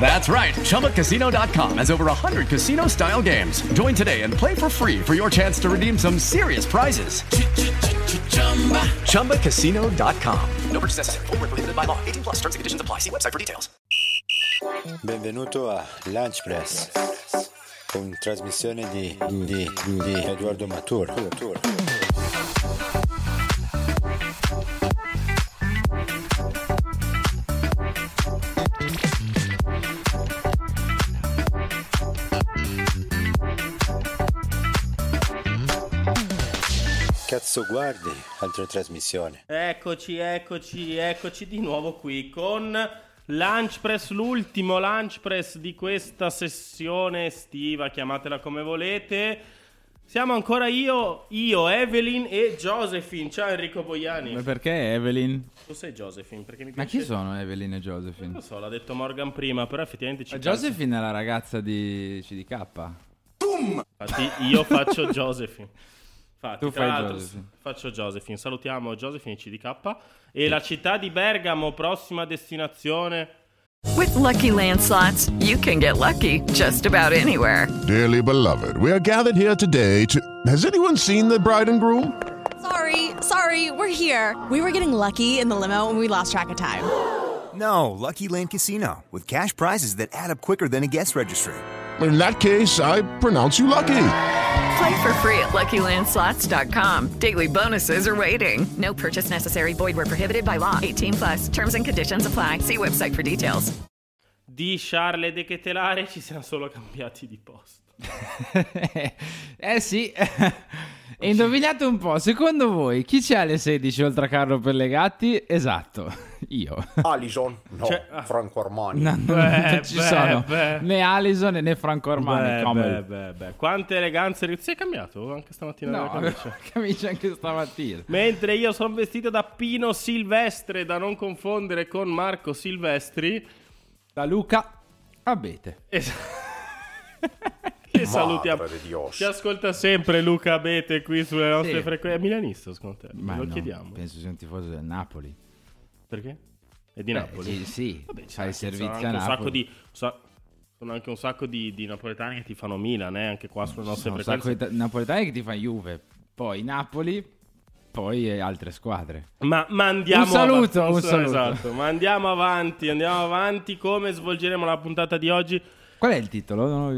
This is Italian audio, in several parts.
That's right. ChumbaCasino.com has over 100 casino style games. Join today and play for free for your chance to redeem some serious prizes. ChumbaCasino.com. No purchase necessary. Void were prohibited by law. 18 plus terms and conditions apply. See website for details. Benvenuto a Lunch Press con trasmissione di, di, di Edoardo Matur. Cazzo guardi altre trasmissioni? Eccoci, eccoci, eccoci di nuovo qui con Lunch Press, l'ultimo Lunch Press di questa sessione estiva, chiamatela come volete. Siamo ancora io, io, Evelyn e Josephine. Ciao Enrico Boiani. Ma perché Evelyn? Tu sei Josephine, perché mi Ma piace... chi sono Evelyn e Non Josephine? lo so, l'ha detto Morgan prima, però effettivamente ci Ma penso. Josephine è la ragazza di CDK. Infatti io faccio Josephine. Infatti, Tu tra fai l'altro, Josephine. Faccio Josephine. Salutiamo Josephine CDK. E la città di Bergamo, prossima destinazione. With Lucky Land slots, you can get lucky just about anywhere. Dearly beloved, we are gathered here today to. Has anyone seen the bride and groom? Sorry, sorry, we're here. We were getting lucky in the limo and we lost track of time. No, Lucky Land Casino, with cash prizes that add up quicker than a guest registry. In that case, I pronounce you lucky. Play for free at LuckyLandSlots.com. Daily bonuses are waiting. No purchase necessary. Void where prohibited by law. 18 plus. Terms and conditions apply. See website for details. Di Charles De Ketelare ci siamo solo cambiati di posto. eh sì. E indovinate un po', secondo voi chi c'è alle 16 oltre a Carlo per le gatti? Esatto, io. Alison? No, Cioè, ah. Franco Armani. No, no, Beh, non ci beh, sono beh. né Alison né Franco Armani. Beh, beh, beh, beh. Quante eleganze. Si è cambiato anche stamattina No, la camicia. camicia anche stamattina. Mentre io sono vestito da Pino Silvestre, da non confondere con Marco Silvestri. Da Luca Abete. Es- che salutiamo. Ci ascolta sempre Luca Abete qui sulle nostre Sì. frequenze. È milanista, secondo te? Ma Lo no, chiediamo. Penso sia un tifoso del Napoli. Perché? È di Napoli. sì, sì, Vabbè, ci fai sono servizi anche a un Napoli. sacco di sa- sono anche un sacco di, di napoletani che ti fanno Milan, eh, anche qua sulle nostre Sono un frequenze. sacco di ta- napoletani che ti fa Juve, poi Napoli, poi eh, altre squadre. Ma, ma andiamo Un saluto, avanti. un saluto. Esatto, ma andiamo avanti, andiamo avanti. Come svolgeremo la puntata di oggi? Qual è il titolo?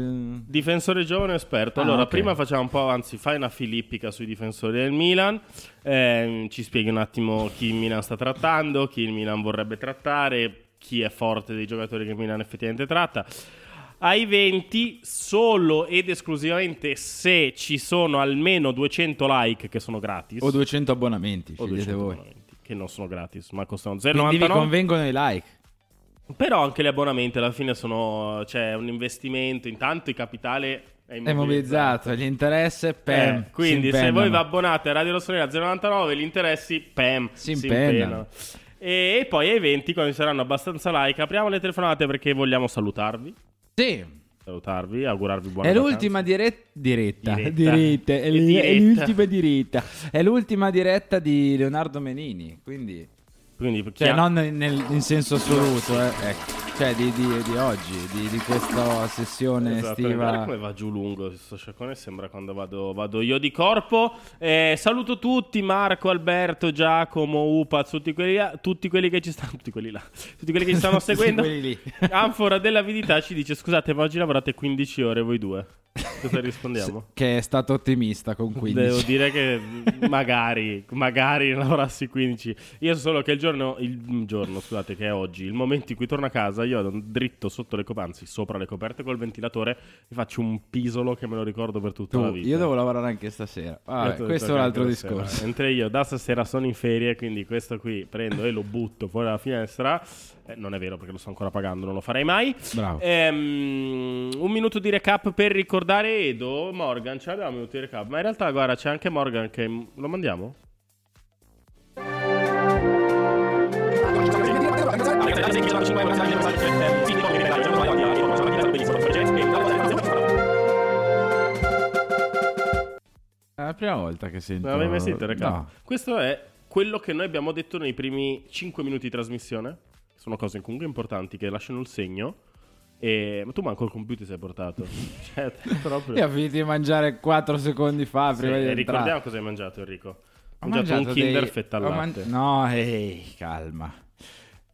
Difensore giovane esperto. Ah, allora, ok. prima facciamo un po', anzi, fai una filippica sui difensori del Milan. Ehm, ci spieghi un attimo chi il Milan sta trattando, chi il Milan vorrebbe trattare, chi è forte dei giocatori che il Milan effettivamente tratta. Ai 20, solo ed esclusivamente se ci sono almeno 200 like che sono gratis. O 200 abbonamenti, o scegliete 200 voi. abbonamenti, che non sono gratis, ma costano Quindi vi 0,99. convengono i like. Però anche gli abbonamenti alla fine sono cioè, un investimento. Intanto il capitale è È immobilizzato. mobilizzato, gli interessi, pam, Eh, quindi se voi vi abbonate a Radio Rossonera 099 gli interessi pam, Si si impennano. E, e poi ai 20 quando ci saranno abbastanza like apriamo le telefonate perché vogliamo salutarvi Sì, salutarvi augurarvi buona è l'ultima dire- diretta. Diretta. Diretta. È, l- è diretta. l'ultima diretta. È l'ultima diretta di Leonardo Menini, quindi... quindi Cioè, ha- non nel- in senso assoluto, eh, ecco. Cioè, di, di- di oggi, di, di questa sessione Esatto, guarda estiva. come va giù lungo questo sciacquone sembra quando vado, vado io di corpo Eh, saluto tutti Marco, Alberto, Giacomo, Upa tutti quelli, là, tutti quelli che ci stanno tutti quelli là tutti quelli che ci stanno seguendo. Anfora dell'avidità ci dice scusate ma oggi lavorate 15 ore voi due Cosa rispondiamo? Che è stato ottimista con 15. Devo dire che magari, magari lavorassi 15. Io so solo che il giorno, il giorno, scusate, che è oggi, il momento in cui torno a casa, io vado dritto sotto le coperte, anzi sopra le coperte col ventilatore e faccio un pisolo che me lo ricordo per tutta Tu, la vita. io devo lavorare anche stasera. Vabbè, questo è un altro discorso. Mentre io da stasera sono in ferie, quindi questo qui prendo e lo butto fuori dalla finestra. Eh, non è vero perché lo sto ancora pagando, non lo farei mai. Bravo. Ehm, un minuto di recap per ricordare Edo. Morgan, ce l'abbiamo un minuto di recap. Ma in realtà, guarda, c'è anche Morgan che. Lo mandiamo? È la prima volta che sento. Non avevi mai sentito recap? No. Questo è quello che noi abbiamo detto nei primi 5 minuti di trasmissione. Sono cose comunque importanti che lasciano il segno. E... Ma tu manco il computer sei portato. cioè, proprio... Io ho finito di mangiare 4 secondi fa Sì, prima di e entrare. ricordiamo cosa hai mangiato, Enrico. Ho Hai mangiato, un Kinder dei- fetta al man-. No, ehi, calma.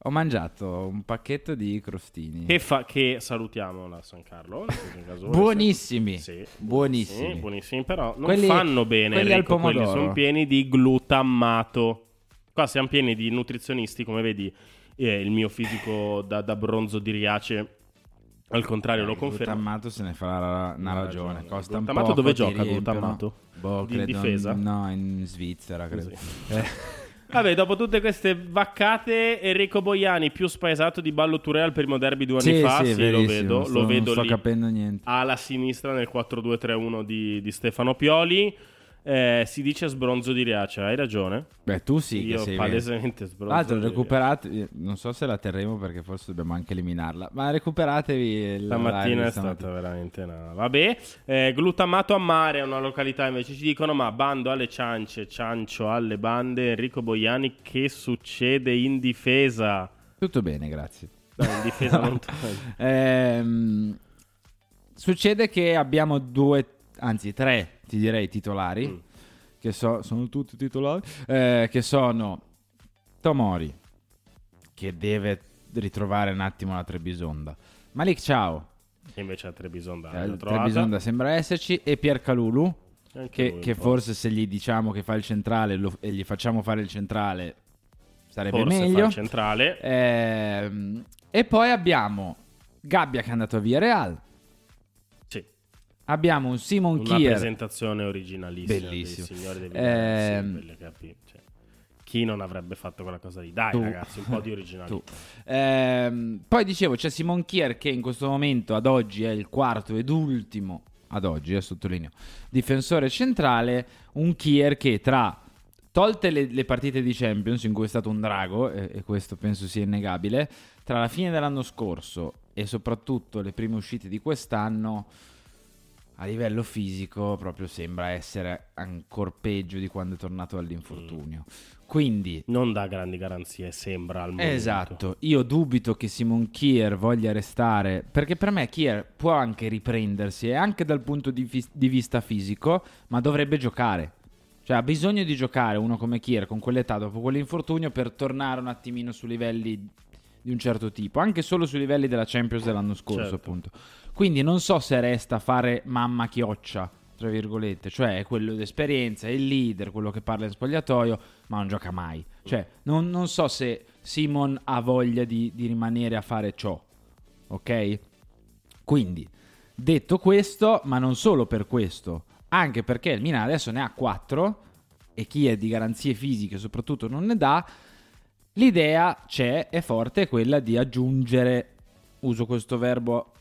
Ho mangiato un pacchetto di crostini. Che, fa, che salutiamo la San Carlo. in questo caso. Buonissimi. Sì, Buonissimi. Sì, buonissimi, però non Quelli- fanno bene. quelli al Enrico, quelli pomodoro. sono pieni di glutammato. Qua siamo pieni di nutrizionisti, come vedi, eh, il mio fisico da, da bronzo di Riace. Al contrario, lo Il conferma. Glutamato se ne fa la- una ragione. ragione. Costa un Glutamato poco, dove gioca riempiono. glutamato? Boh, Di credo difesa? no, in Svizzera, credo. Eh, Vabbè, dopo tutte queste vaccate, Enrico Boiani più spaesato di Ballo Touré al primo derby due anni Sì, fa. sì, Sì, lo vedo, sto- lo vedo non sto lì. capendo niente. alla sinistra nel 4-2-3-1 di, di Stefano Pioli. Eh, si dice sbronzo di Riace, hai ragione. Beh, tu sì che Io sei palesemente sbronzo l'altro recuperate, non so se la terremo perché forse dobbiamo anche eliminarla, ma recuperatevi il La live mattina di è stamattina. stata veramente una... Vabbè, eh, glutamato a mare è una località invece ci dicono ma bando alle ciance, ciancio alle bande, Enrico Boiani che succede in difesa? Tutto bene, grazie. No, in difesa non Ehm, succede che abbiamo due, anzi tre, ti direi, titolari, Mm. che so- sono tutti titolari, eh, che sono Tomori, che deve ritrovare un attimo la Trebisonda, Malik Ciao, Che invece a Trebisonda eh. Trebisonda sembra esserci, e Pier Calulu, Anche che, che po'. forse se gli diciamo che fa il centrale lo- e gli facciamo fare il centrale sarebbe Forse fa meglio. il centrale. Ehm, e poi abbiamo Gabbia che è andato via Real. Abbiamo un Simon Una Kier. presentazione originalissima Bellissimo. dei quelle capi- cioè, chi non avrebbe fatto quella cosa lì? Dai Tu. ragazzi, un po' di originalità. Ehm, poi dicevo c'è Simon Kier che in questo momento ad oggi è il quarto ed ultimo, ad oggi eh, sottolineo, difensore centrale, un Kier che tra tolte le, le partite di Champions in cui è stato un drago, e, e questo penso sia innegabile, tra la fine dell'anno scorso e soprattutto le prime uscite di quest'anno, a livello fisico proprio sembra essere ancora peggio di quando è tornato dall'infortunio. Quindi Non dà grandi garanzie, sembra al momento. Esatto, io dubito che Simon Kier voglia restare, perché per me Kier può anche riprendersi, e anche dal punto di, vis- di vista fisico, ma dovrebbe giocare. Cioè ha bisogno di giocare uno come Kier con quell'età dopo quell'infortunio per tornare un attimino su livelli di un certo tipo, anche solo sui livelli della Champions dell'anno scorso Certo. appunto. Quindi non so se resta fare mamma chioccia, tra virgolette, cioè è quello d'esperienza, è il leader, quello che parla in spogliatoio, ma non gioca mai. Cioè non, non so se Simon ha voglia di, di rimanere a fare ciò, ok? Quindi, detto questo, ma non solo per questo, anche perché il Milan adesso ne ha 4 e chi è di garanzie fisiche soprattutto non ne dà, l'idea c'è, è forte, è quella di aggiungere, uso questo verbo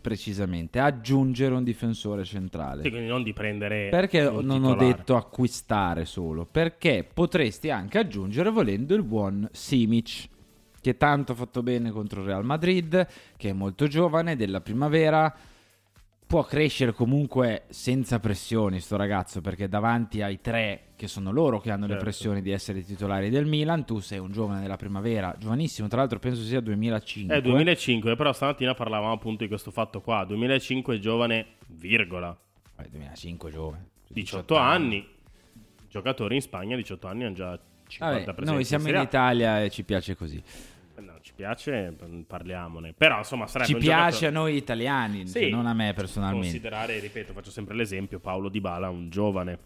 precisamente, aggiungere un difensore centrale. Sì, quindi non di prendere Perché non ho titolare. detto acquistare solo? Perché potresti anche aggiungere volendo il buon Simic, che tanto ha fatto bene contro il Real Madrid, che è molto giovane, della primavera. Può crescere comunque senza pressioni sto ragazzo, perché davanti ai tre che sono loro che hanno le Certo. pressioni di essere titolari del Milan, tu sei un giovane della primavera, giovanissimo, tra l'altro penso sia 2005. È 2005, però stamattina parlavamo appunto di questo fatto qua. 2005 giovane, virgola. Eh, 2005 giovane. 18 anni. Giocatori in Spagna, 18 anni hanno già 50 Vabbè, noi siamo in. Italia e ci piace così. Piace, parliamone. Però, insomma, sarebbe Ci piace giocatore- a noi italiani, Sì. cioè, non a me personalmente. Considerare, ripeto, faccio sempre l'esempio, Paolo Di Bala, un giovane.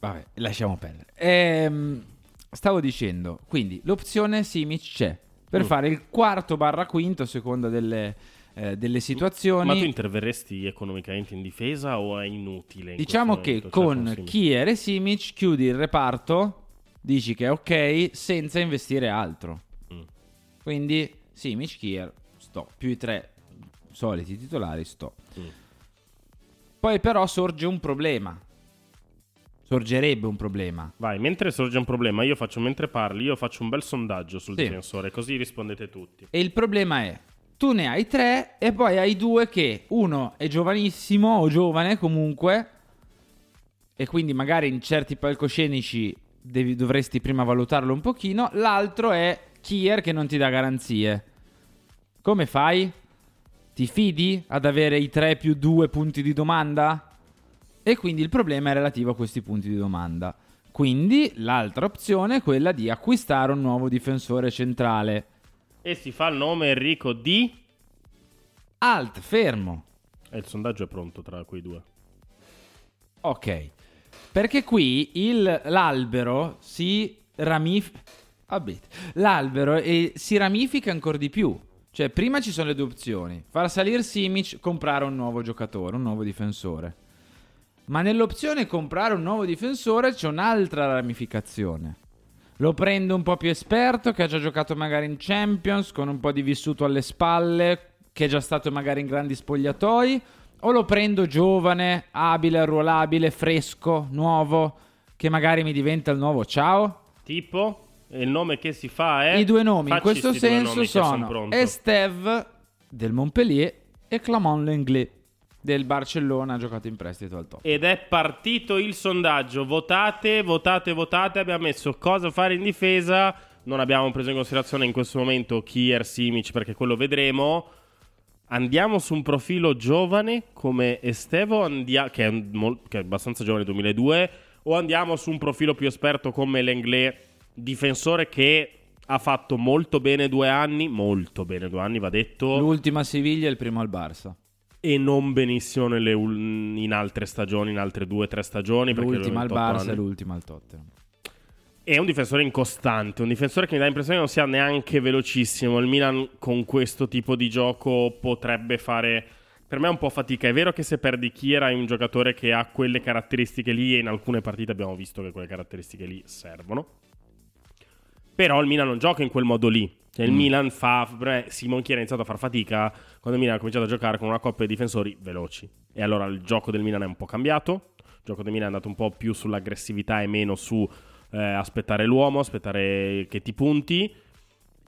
Vabbè, lasciamo perdere. Ehm, stavo dicendo, quindi l'opzione Simic c'è per Mm. fare il quarto barra quinto a seconda delle, eh, delle situazioni. Ma tu interverresti economicamente in difesa o è inutile? in Diciamo che momento? Cioè, con Simic? Kier e Simic chiudi il reparto, dici che è ok, senza investire altro. Quindi Simic, Kier, sto. Più i tre soliti titolari, sto. Mm. Poi però sorge un problema. Sorgerebbe un problema. Vai, mentre sorge un problema, io faccio, mentre parli, io faccio un bel sondaggio sul Sì. difensore, così rispondete tutti. E il problema è, tu ne hai tre e poi hai due che uno è giovanissimo o giovane comunque e quindi magari in certi palcoscenici devi- dovresti prima valutarlo un pochino, l'altro è Kier che non ti dà garanzie. Come fai? Ti fidi ad avere i 3 più 2 punti di domanda? E quindi il problema è relativo a questi punti di domanda. Quindi l'altra opzione è quella di acquistare un nuovo difensore centrale. E si fa il nome Enrico di... Alt, fermo. E il sondaggio è pronto tra quei due. Ok. Perché qui il- l'albero si ramifica. L'albero eh, si ramifica ancora di più. Cioè, prima ci sono le due opzioni: far salire Simic, comprare un nuovo giocatore, un nuovo difensore. Ma nell'opzione comprare un nuovo difensore c'è un'altra ramificazione. Lo prendo un po' più esperto, che ha già giocato magari in Champions, con un po' di vissuto alle spalle, che è già stato magari in grandi spogliatoi, o lo prendo giovane, abile, arruolabile, fresco, nuovo, che magari mi diventa il nuovo ciao? Tipo? E il nome che si fa è... I due nomi in questo senso sono pronto. Esteve del Montpellier e Clamont Lenglet del Barcellona, ha giocato in prestito al top. Ed è partito il sondaggio. Votate, votate, votate. Abbiamo messo cosa fare in difesa. Non abbiamo preso in considerazione in questo momento Kier, Simic, perché quello vedremo. Andiamo su un profilo giovane come Estevo, andia- che, è mol- che è abbastanza giovane, 2002, o andiamo su un profilo più esperto come Lenglet, difensore che ha fatto molto bene due anni, molto bene due anni, va detto, L'ultima a Siviglia e il primo al Barça. e non benissimo nelle in altre stagioni, in altre due o tre stagioni. L'ultima al Barça anni- e l'ultima al Tottenham. È un difensore incostante, un difensore che mi dà l'impressione che non sia neanche velocissimo. Il Milan con questo tipo di gioco potrebbe fare per me un po' fatica. È vero che se perdi Kier hai un giocatore che ha quelle caratteristiche lì e in alcune partite abbiamo visto che quelle caratteristiche lì servono. Però il Milan non gioca in quel modo lì. Cioè il Mm. Milan fa Simon Kier ha iniziato a far fatica quando il Milan ha cominciato a giocare con una coppia di difensori veloci. E allora il gioco del Milan è un po' cambiato. Il gioco del Milan è andato un po' più sull'aggressività e meno su eh, aspettare l'uomo, aspettare che ti punti.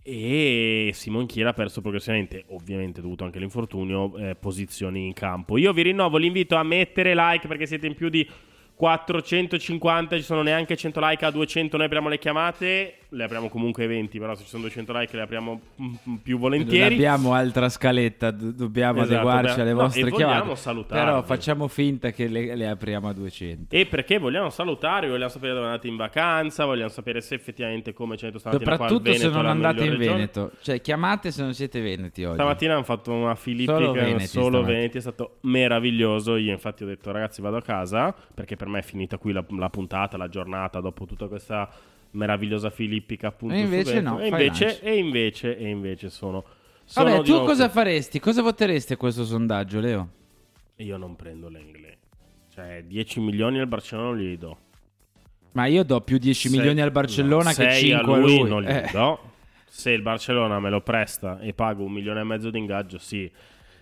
E Simon Chiera ha perso progressivamente, ovviamente dovuto anche all'infortunio, eh, posizioni in campo. Io vi rinnovo l'invito a mettere like perché siete in più di 450, ci sono neanche 100 like a 200, noi apriamo le chiamate, le apriamo comunque 20, però se ci sono 200 like le apriamo mm, più Non volentieri. abbiamo altra scaletta, do- dobbiamo Esatto, adeguarci beh, alle no, vostre vogliamo chiamate. salutarvi. Però facciamo finta che le, le apriamo a 200. E perché vogliamo salutare, vogliamo sapere dove andate in vacanza, vogliamo sapere se effettivamente come c'è stamattina qua al Soprattutto se Veneto non andate in migliore regione. Veneto. Cioè, chiamate se non siete veneti oggi. Stamattina hanno fatto una filippica Solo Veneti solo. Veneti, è stato meraviglioso. Io infatti ho detto ragazzi vado a casa perché per me è finita qui la, la puntata, la giornata dopo tutta questa meravigliosa filippica appunto E invece no, e invece, e invece e invece sono, sono Vabbè, tu cosa qui. faresti? Cosa voteresti a questo sondaggio, Leo? Io non prendo l'Engle. Cioè 10 milioni al Barcellona non glieli do. Ma io do più 10 Sei- milioni al Barcellona no, che sei 5 a a lui, lui. non glieli Eh. do. Se il Barcellona me lo presta e pago un milione e mezzo di ingaggio, sì.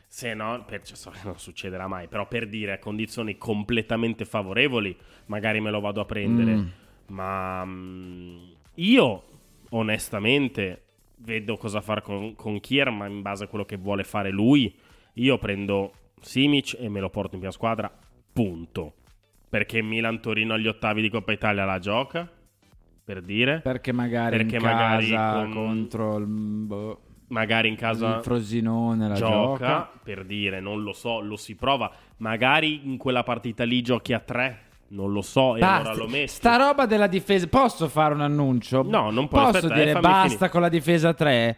Se no, per, cioè, so che non succederà mai. Però per dire a condizioni completamente favorevoli, magari me lo vado a prendere. Mm. Ma mm, io, onestamente, vedo cosa fare con, con Kier, ma in base a quello che vuole fare lui, io prendo Simic e me lo porto in prima squadra. Punto. Perché Milan-Torino agli ottavi di Coppa Italia la gioca. Per dire. Perché magari Perché in magari casa con- contro il, boh, magari in casa il Frosinone la gioca, gioca. per dire, non lo so, lo si prova. Magari in quella partita lì giochi a tre Non lo so, e Basta. allora lo metti. Sta roba della difesa. Posso fare un annuncio? No, non puoi, Posso aspetta, eh, dire fammi basta finire. con la difesa 3?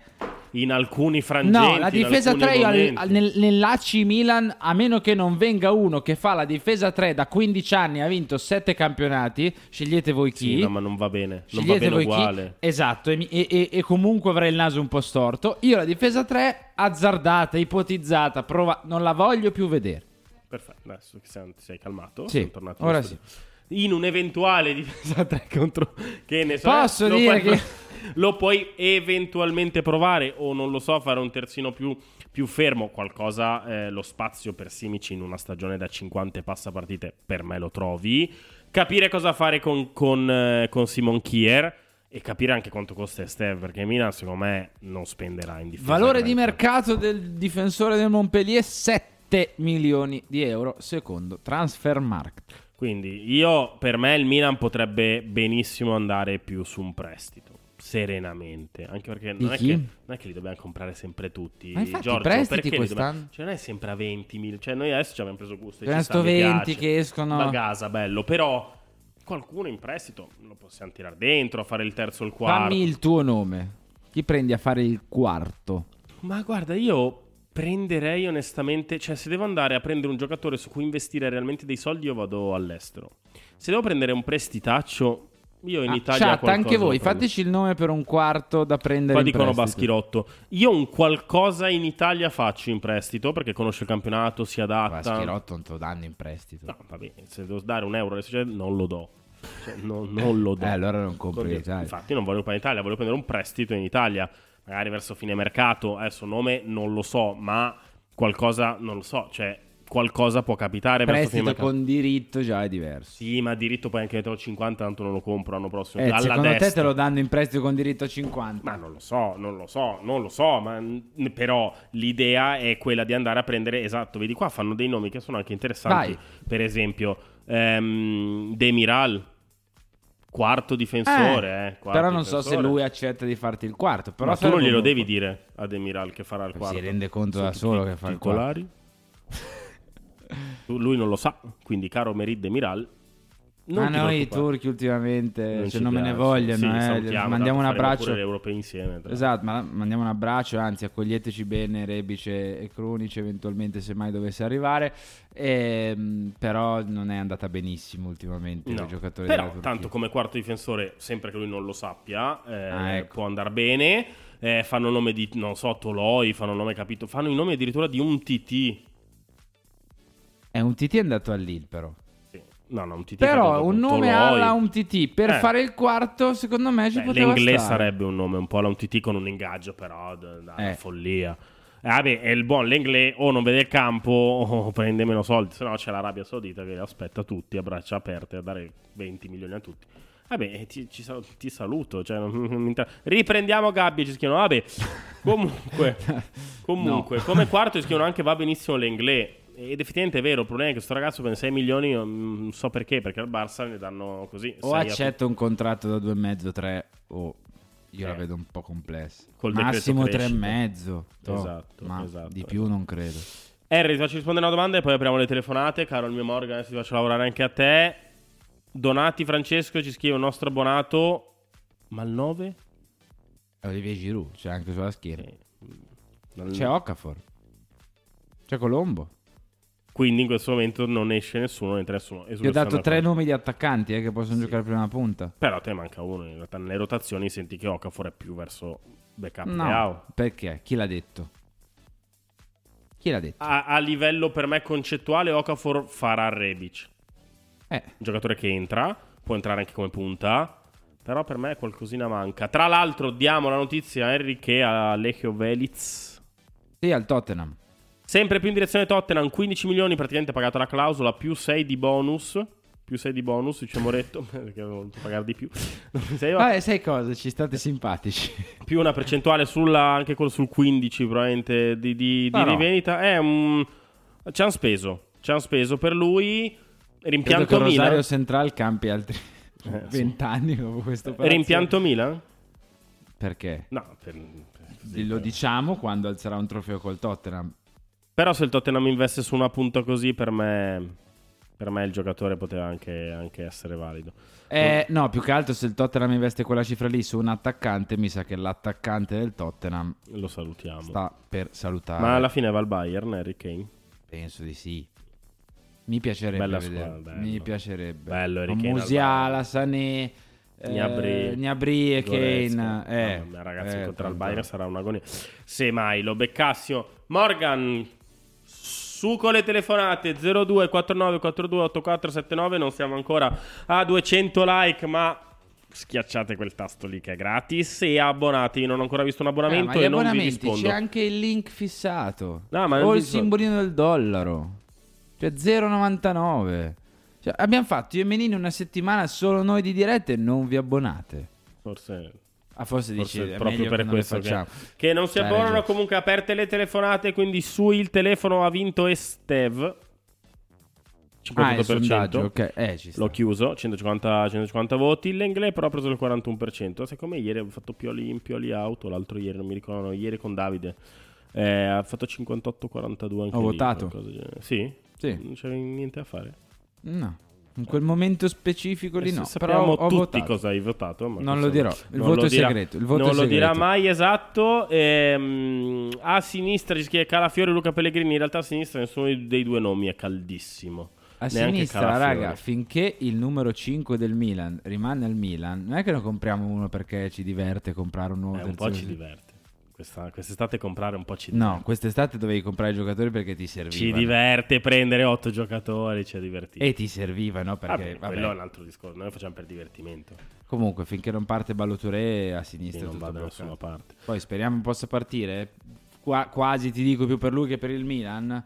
In alcuni frangenti. No, la difesa alcuni 3 io al- nel, nell'AC Milan, a meno che non venga uno che fa la difesa 3 da 15 anni, ha vinto 7 campionati, scegliete voi chi. Sì, no, ma non va bene. Non va bene voi uguale. chi. Esatto, e, e- e- e comunque avrei il naso un po' storto. Io la difesa 3, azzardata, ipotizzata, prova, non la voglio più vedere. Perfetto, adesso che sei- ti sei calmato. Sì, ora studio. In un'eventuale difesa 3 contro. Che ne so. Posso lo dire puoi- che- Lo puoi eventualmente provare, o non lo so, fare un terzino più, più fermo. Qualcosa, eh, lo spazio per Simici in una stagione da 50 e passa partite, per me lo trovi. Capire cosa fare con, con, eh, con Simon Kier. E capire anche quanto costa Esteve, perché Milan, secondo me, non spenderà in difesa. Valore di mercato del difensore del Montpellier 7 milioni di euro secondo Transfermarkt. Quindi io per me il Milan potrebbe benissimo andare più su un prestito. Serenamente, anche perché non è, che, non è che li dobbiamo comprare sempre tutti. Ma infatti, Giorgio, i prestiti quest'anno- dobbiamo- Cioè, non è sempre a 20.000. Cioè, noi adesso ci abbiamo preso gusto. ci sta, mi 20 piace. che escono- Da casa, bello. Però qualcuno in prestito lo possiamo tirare dentro, a fare il terzo o il quarto. Fammi il tuo nome. Chi prendi a fare il quarto? Ma guarda, io prenderei onestamente, cioè se devo andare a prendere un giocatore su cui investire realmente dei soldi, io vado all'estero. Se devo prendere un prestitaccio, io in Ah, Italia chat, anche voi, fateci il nome per un quarto da prendere Qua dicono prestito. Baschirotto. Io un qualcosa in Italia faccio in prestito perché conosce il campionato, si adatta. Baschirotto non te lo danno in prestito. No, vabbè, se devo dare un euro alle società non lo do. Cioè, non, non lo do. Eh, allora non compri in Italia. Infatti non voglio comprare in Italia, voglio prendere un prestito in Italia, magari verso fine mercato. Adesso nome non lo so, ma qualcosa non lo so, cioè qualcosa può capitare verso fine Prestito con diritto già è diverso. Sì, ma diritto poi anche metterò 50, tanto non lo compro l'anno prossimo. Eh, Alla secondo te destra. te lo danno in prestito con diritto a 50? Ma non lo so, non lo so, non lo so, ma però l'idea è quella di andare a prendere, esatto, vedi qua fanno dei nomi che sono anche interessanti, Vai. per esempio ehm, Demiral, quarto difensore, eh, quarto però non so se difensore. lui accetta di farti il quarto. Però ma tu non glielo devi dire a Demiral che farà il Si quarto. rende conto da solo che fa il. Tu- lui non lo sa, quindi caro Merid Demiral, non Ma noi preoccupare. turchi ultimamente, Non cioè ci non me ne vogliono, Sì, eh. salutiamo, mandiamo un abbraccio. insieme, Esatto, ma mandiamo un abbraccio, anzi accoglieteci bene Rebice e Crunici eventualmente se mai dovesse arrivare, Ehm, però non è andata benissimo ultimamente No, i giocatori però tanto come quarto difensore, sempre che lui non lo sappia, eh, Ah, ecco. può andare bene. Eh, fanno nome di, non so, Toloi, fanno nome, capito? Fanno i nomi addirittura di un TT. È un TT è andato al Lille però. No, no, un TT. fatto Però un nome alla un TT per Eh. fare il quarto secondo me ci Beh, poteva L'inglese stare. sarebbe un nome un po' alla un TT con un ingaggio, però, da, Eh. follia. Eh, vabbè, è il buon l'inglese o non vede il campo o prende meno soldi, se no c'è l'Arabia Saudita che aspetta tutti a braccia aperte a dare 20 milioni a tutti. Vabbè, ti, ci ti saluto. Cioè, non- non Riprendiamo Gabbi. Ci scrivono. Vabbè, comunque, comunque come quarto ci scrivono anche va benissimo l'Inglè. Ed effettivamente è vero. Il problema è che questo ragazzo per 6 milioni io non so perché. Perché al Barça ne danno così. O sei a- accetta un contratto da due e mezzo, tre, o io la Eh. vedo un po' complessa. Col Massimo tre e crescita. mezzo. toh, Esatto, ma esatto, di più non credo. Harry, ti faccio rispondere a una domanda e poi apriamo le telefonate. Caro il mio Morgan, adesso ti faccio lavorare anche a te. Donati Francesco ci scrive un nostro abbonato. Ma il 9? È Olivier Giroud, c'è anche sulla schiena. Non- C'è Okafor. C'è Colombo. Quindi in questo momento non esce nessuno, non entra nessuno. Ti ho dato tre nomi di attaccanti eh, che possono giocare prima punta. Però a te manca uno. In realtà nelle rotazioni senti che Okafor è più verso backup No, perché? Chi l'ha detto? Chi l'ha detto? A, a livello per me concettuale Okafor farà Rebic. Eh. Un giocatore che entra, può entrare anche come punta. Però per me qualcosina manca. Tra l'altro diamo la notizia a Henry che a Lechio Velitz Sì, al Tottenham. Sempre più in direzione Tottenham, 15 milioni praticamente pagata la clausola, più 6 di bonus. Più 6 di bonus, dice Moretto, perché avevo voluto pagare di più. Non mi sei- Vabbè, sai cosa? Ci state simpatici. più una percentuale sulla, anche quello sul 15 probabilmente di, di, di Ah, no. rivendita. È un... Ci hanno speso. Ci hanno speso per lui. Credo che Rimpianto Rosario Milan. Central campi altri Eh, sì. 20 anni dopo questo operazione. Rimpianto Milan? Perché? No, per- per- Lo diciamo quando alzerà un trofeo col Tottenham. Però se il Tottenham investe su una punta così per me... Per me il giocatore poteva anche, anche essere valido. Eh, no, più che altro se il Tottenham investe quella cifra lì su un attaccante, mi sa che l'attaccante del Tottenham Lo salutiamo. sta per salutare. Ma alla fine va al Bayern, Harry Kane? Penso di sì. Mi piacerebbe Bella squadra, bello. Mi piacerebbe. Bello Harry Kane al Musiala, Sané, eh, Gnabry, Gnabry e. Kane. Eh, mia, ragazzi, eh, incontrare il. Bayern sarà un'agonia. Se mai lo beccassimo. Morgan, su con le telefonate 0249 42 8479. Non siamo ancora a 200 like, ma schiacciate quel tasto lì che è gratis. E abbonatevi. Non ho ancora visto un Eh, abbonamento gli e non vi rispondo. c'è anche il link fissato. No, o il so- simbolino del dollaro. Cioè 0,99. Cioè, abbiamo fatto io e Menini una settimana solo noi di diretta e non vi abbonate. Forse. Ah, forse, Forse dici, proprio per che non le questo che, che non si abbonano. Comunque, aperte le telefonate. Quindi su il telefono ha vinto Estev. 58%. Ah, sondaggio, ok. Eh. L'ho chiuso, 150, 150 voti. L'Engle però ha preso il 41%. Secondo me ieri avevo fatto Pioli in, Pioli out. L'altro ieri, non mi ricordo, no, ieri con Davide. Eh, ha fatto 58-42 anche Ho lì, votato. Sì? Sì. Non c'era niente da fare. No. In quel momento specifico lì Eh, no. Sappiamo Però tutti cosa hai votato. Non lo dirò. Il non voto è dirà- segreto, il voto non lo dirà mai esatto. Ehm, a sinistra ci scrive Calafiori e Luca Pellegrini. In realtà a sinistra nessuno dei due nomi è caldissimo. A Neanche sinistra, Calafiori. raga, finché il numero 5 del Milan rimane al Milan, non è che lo compriamo uno perché ci diverte comprare un nuovo Eh, un po' terzino. ci diverte. Questa, quest'estate comprare un po' ci diverte. No, quest'estate dovevi comprare i giocatori perché ti servivano. Ci diverte prendere otto giocatori, ci è divertito. E ti servivano perché Vabbè, vabbè. quello è un altro discorso. Noi lo facciamo per divertimento. Comunque, finché non parte Balloturé a sinistra è non tutto va da nessuna parte. Poi speriamo possa partire. Qua- quasi ti dico più per lui che per il Milan.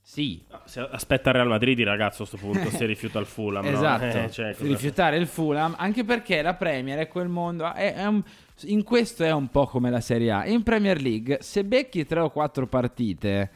Sì, Se aspetta il Real Madrid, ragazzo, a questo punto si rifiuta il Fulham. no? esatto. Eh, cioè, Rifiutare il Fulham, anche perché la Premier è quel mondo. è- è un- in questo è un po' come la Serie A. In Premier League, se becchi tre o quattro partite,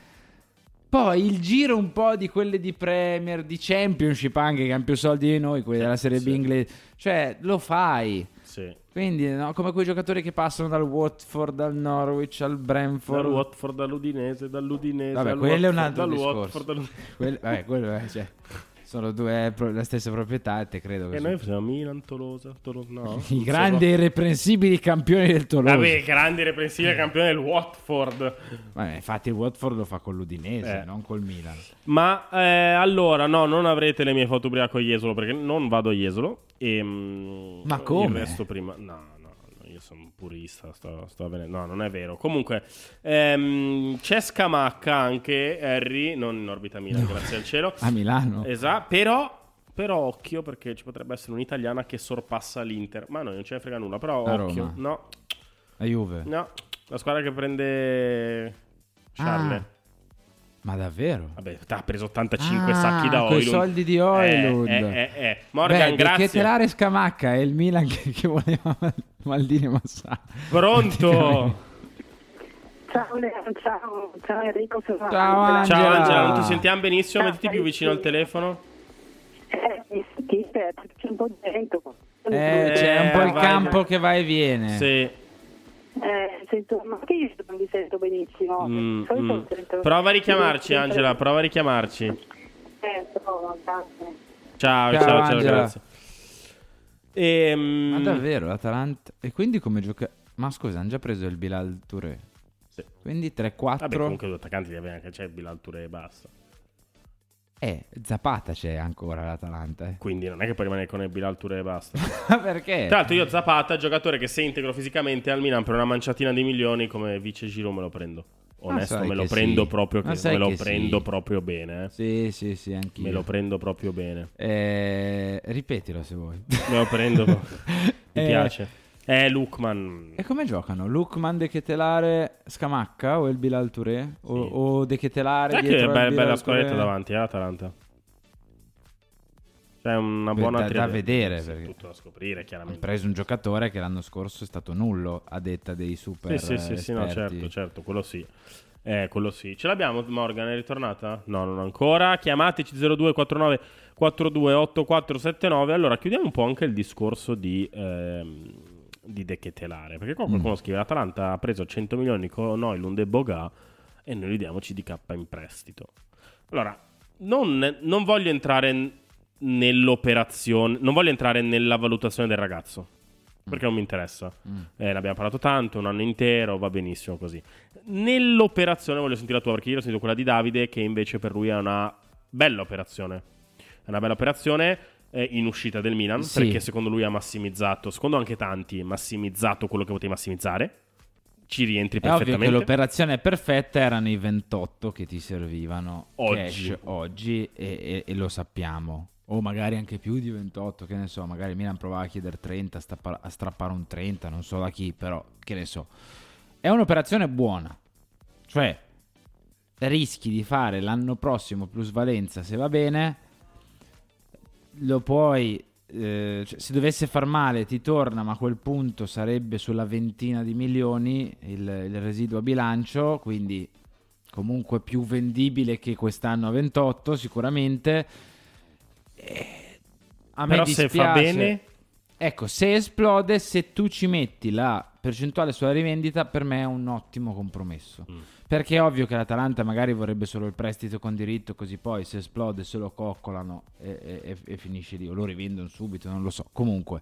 poi il giro un po' di quelle di Premier, di Championship anche, che hanno più soldi di noi, quelli della Serie B sì. inglese, cioè lo fai. Sì. Quindi, no, come quei giocatori che passano dal Watford al Norwich al Brentford. Dal Watford all'Udinese, dall'Udinese Vabbè, quello è un Watford, altro discorso. Watford. Quello- vabbè, quello è, cioè, sono due pro- la stessa proprietà e te credo che E noi facciamo Milan, Tolosa, Tolosa no. i grandi e irreprensibili campioni del Tolosa. Vabbè, grandi reprensibili campione del Watford. Vabbè, infatti il Watford lo fa con l'Udinese, Eh. non col Milan. Ma eh, allora, no, non avrete le mie foto ubriaco a Jesolo perché non vado a Jesolo. E, mm, Ma come? Il resto prima. No, sono un purista. Sto, sto avvenendo- No, non è vero. Comunque, ehm, c'è Scamacca anche, Harry, non in orbita Milan, grazie al cielo. A Milano. Esatto, però. Però occhio perché ci potrebbe essere un'italiana che sorpassa l'Inter. Ma noi non ce ne frega nulla. Però A occhio. Roma. No, La Juve. no. La squadra che prende Charle. Ah, ma davvero? Vabbè, ha preso 85 Ah, sacchi da Oilund. soldi di Oilund. Eh, eh, eh, eh. Morgan, Beh, grazie. Becchetelare e Scamacca è il Milan che, che voleva Maldini Massà. Pronto? Ciao Leo, ciao, ciao Enrico, sono Ciao, Angela. Ciao Angela. Non ti sentiamo benissimo, Ciao, mettiti più vicino al telefono. Eh, mi sentite? C'è un po' di vento. Eh, c'è un po' il vai. campo che va e viene. Sì. Eh, sento, ma che io non vi sento benissimo. Mm, mm. sento- Prova a richiamarci, Angela, prova a richiamarci. Eh, provo, grazie. Ciao, Ciao, ciao, ciao, grazie. Ehm, Ma davvero, l'Atalanta... E quindi come gioca... Ma scusa, hanno già preso il Bilal Touré. Sì. Quindi Vabbè, 3-4. comunque due attaccanti devi anche c'è Bilal Touré e basta. Eh, Zapata c'è ancora l'Atalanta. Eh. Quindi non è che puoi rimanere con il Bilal Touré e basta. Perché? Tra l'altro io Zapata, giocatore che se integro fisicamente al Milan per una manciatina di milioni come vice Giro me lo prendo. Onesto, me lo prendo sì. proprio che, me lo prendo sì. proprio bene, eh. Sì, sì, sì, anch'io. Me lo prendo proprio bene. Eh, ripetilo se vuoi. Me lo prendo. Mi Eh, piace. Eh, Lukman. E come giocano? Lukman, De Ketelare, Scamacca o il Bilal Touré? O, o De Ketelare Sai che dietro be- bella Touré? davanti, eh, Atalanta. C'è una buona da- da vedere, sì, perché- tutto da scoprire, Hanno chiaramente. preso un giocatore che l'anno scorso è stato nullo a detta dei super Sì, sì, sì, sì, no, certo, certo, quello sì. Eh, quello sì. Ce l'abbiamo, Morgan? È ritornata? No, non ancora. Chiamateci 0249 42 8479. Allora, chiudiamo un po' anche il discorso di, ehm, di De Ketelare. Perché qua qualcuno scrive: L'Atalanta ha preso 100 milioni con Oilund e Boga e noi gli diamo CDK in prestito. Allora, non, non voglio entrare nell'operazione, non voglio entrare nella valutazione del ragazzo. Perché non mi interessa. Mm. Eh, ne abbiamo parlato tanto, un anno intero, va benissimo così. Nell'operazione voglio sentire la tua, perché io ho sentito quella di Davide, che invece per lui è una bella operazione. È una bella operazione in uscita del Milan, Sì. perché secondo lui ha massimizzato, secondo anche tanti, massimizzato quello che potevi massimizzare. Ci rientri È ovvio che perfettamente. l'operazione perfetta erano i 28 che ti servivano Oggi. cash oggi e, e- e lo sappiamo. O magari anche più di 28, che ne so, magari Milan provava a chiedere 30, a, stappa- a strappare un 30, non so da chi, però che ne so. È un'operazione buona. Cioè, rischi di fare l'anno prossimo plusvalenza se va bene, lo puoi... eh, cioè, se dovesse far male ti torna, ma a quel punto sarebbe sulla ventina di milioni il, il residuo a bilancio, quindi comunque più vendibile che quest'anno a 28 sicuramente. Eh, a me Però se fa dispiace- bene- Ecco, se esplode, se tu ci metti la percentuale sulla rivendita, per me è un ottimo compromesso. Mm. Perché è ovvio che l'Atalanta magari vorrebbe solo il prestito con diritto, così poi se esplode se lo coccolano e, e- e- finisce lì, o lo rivendono subito, non lo so. Comunque,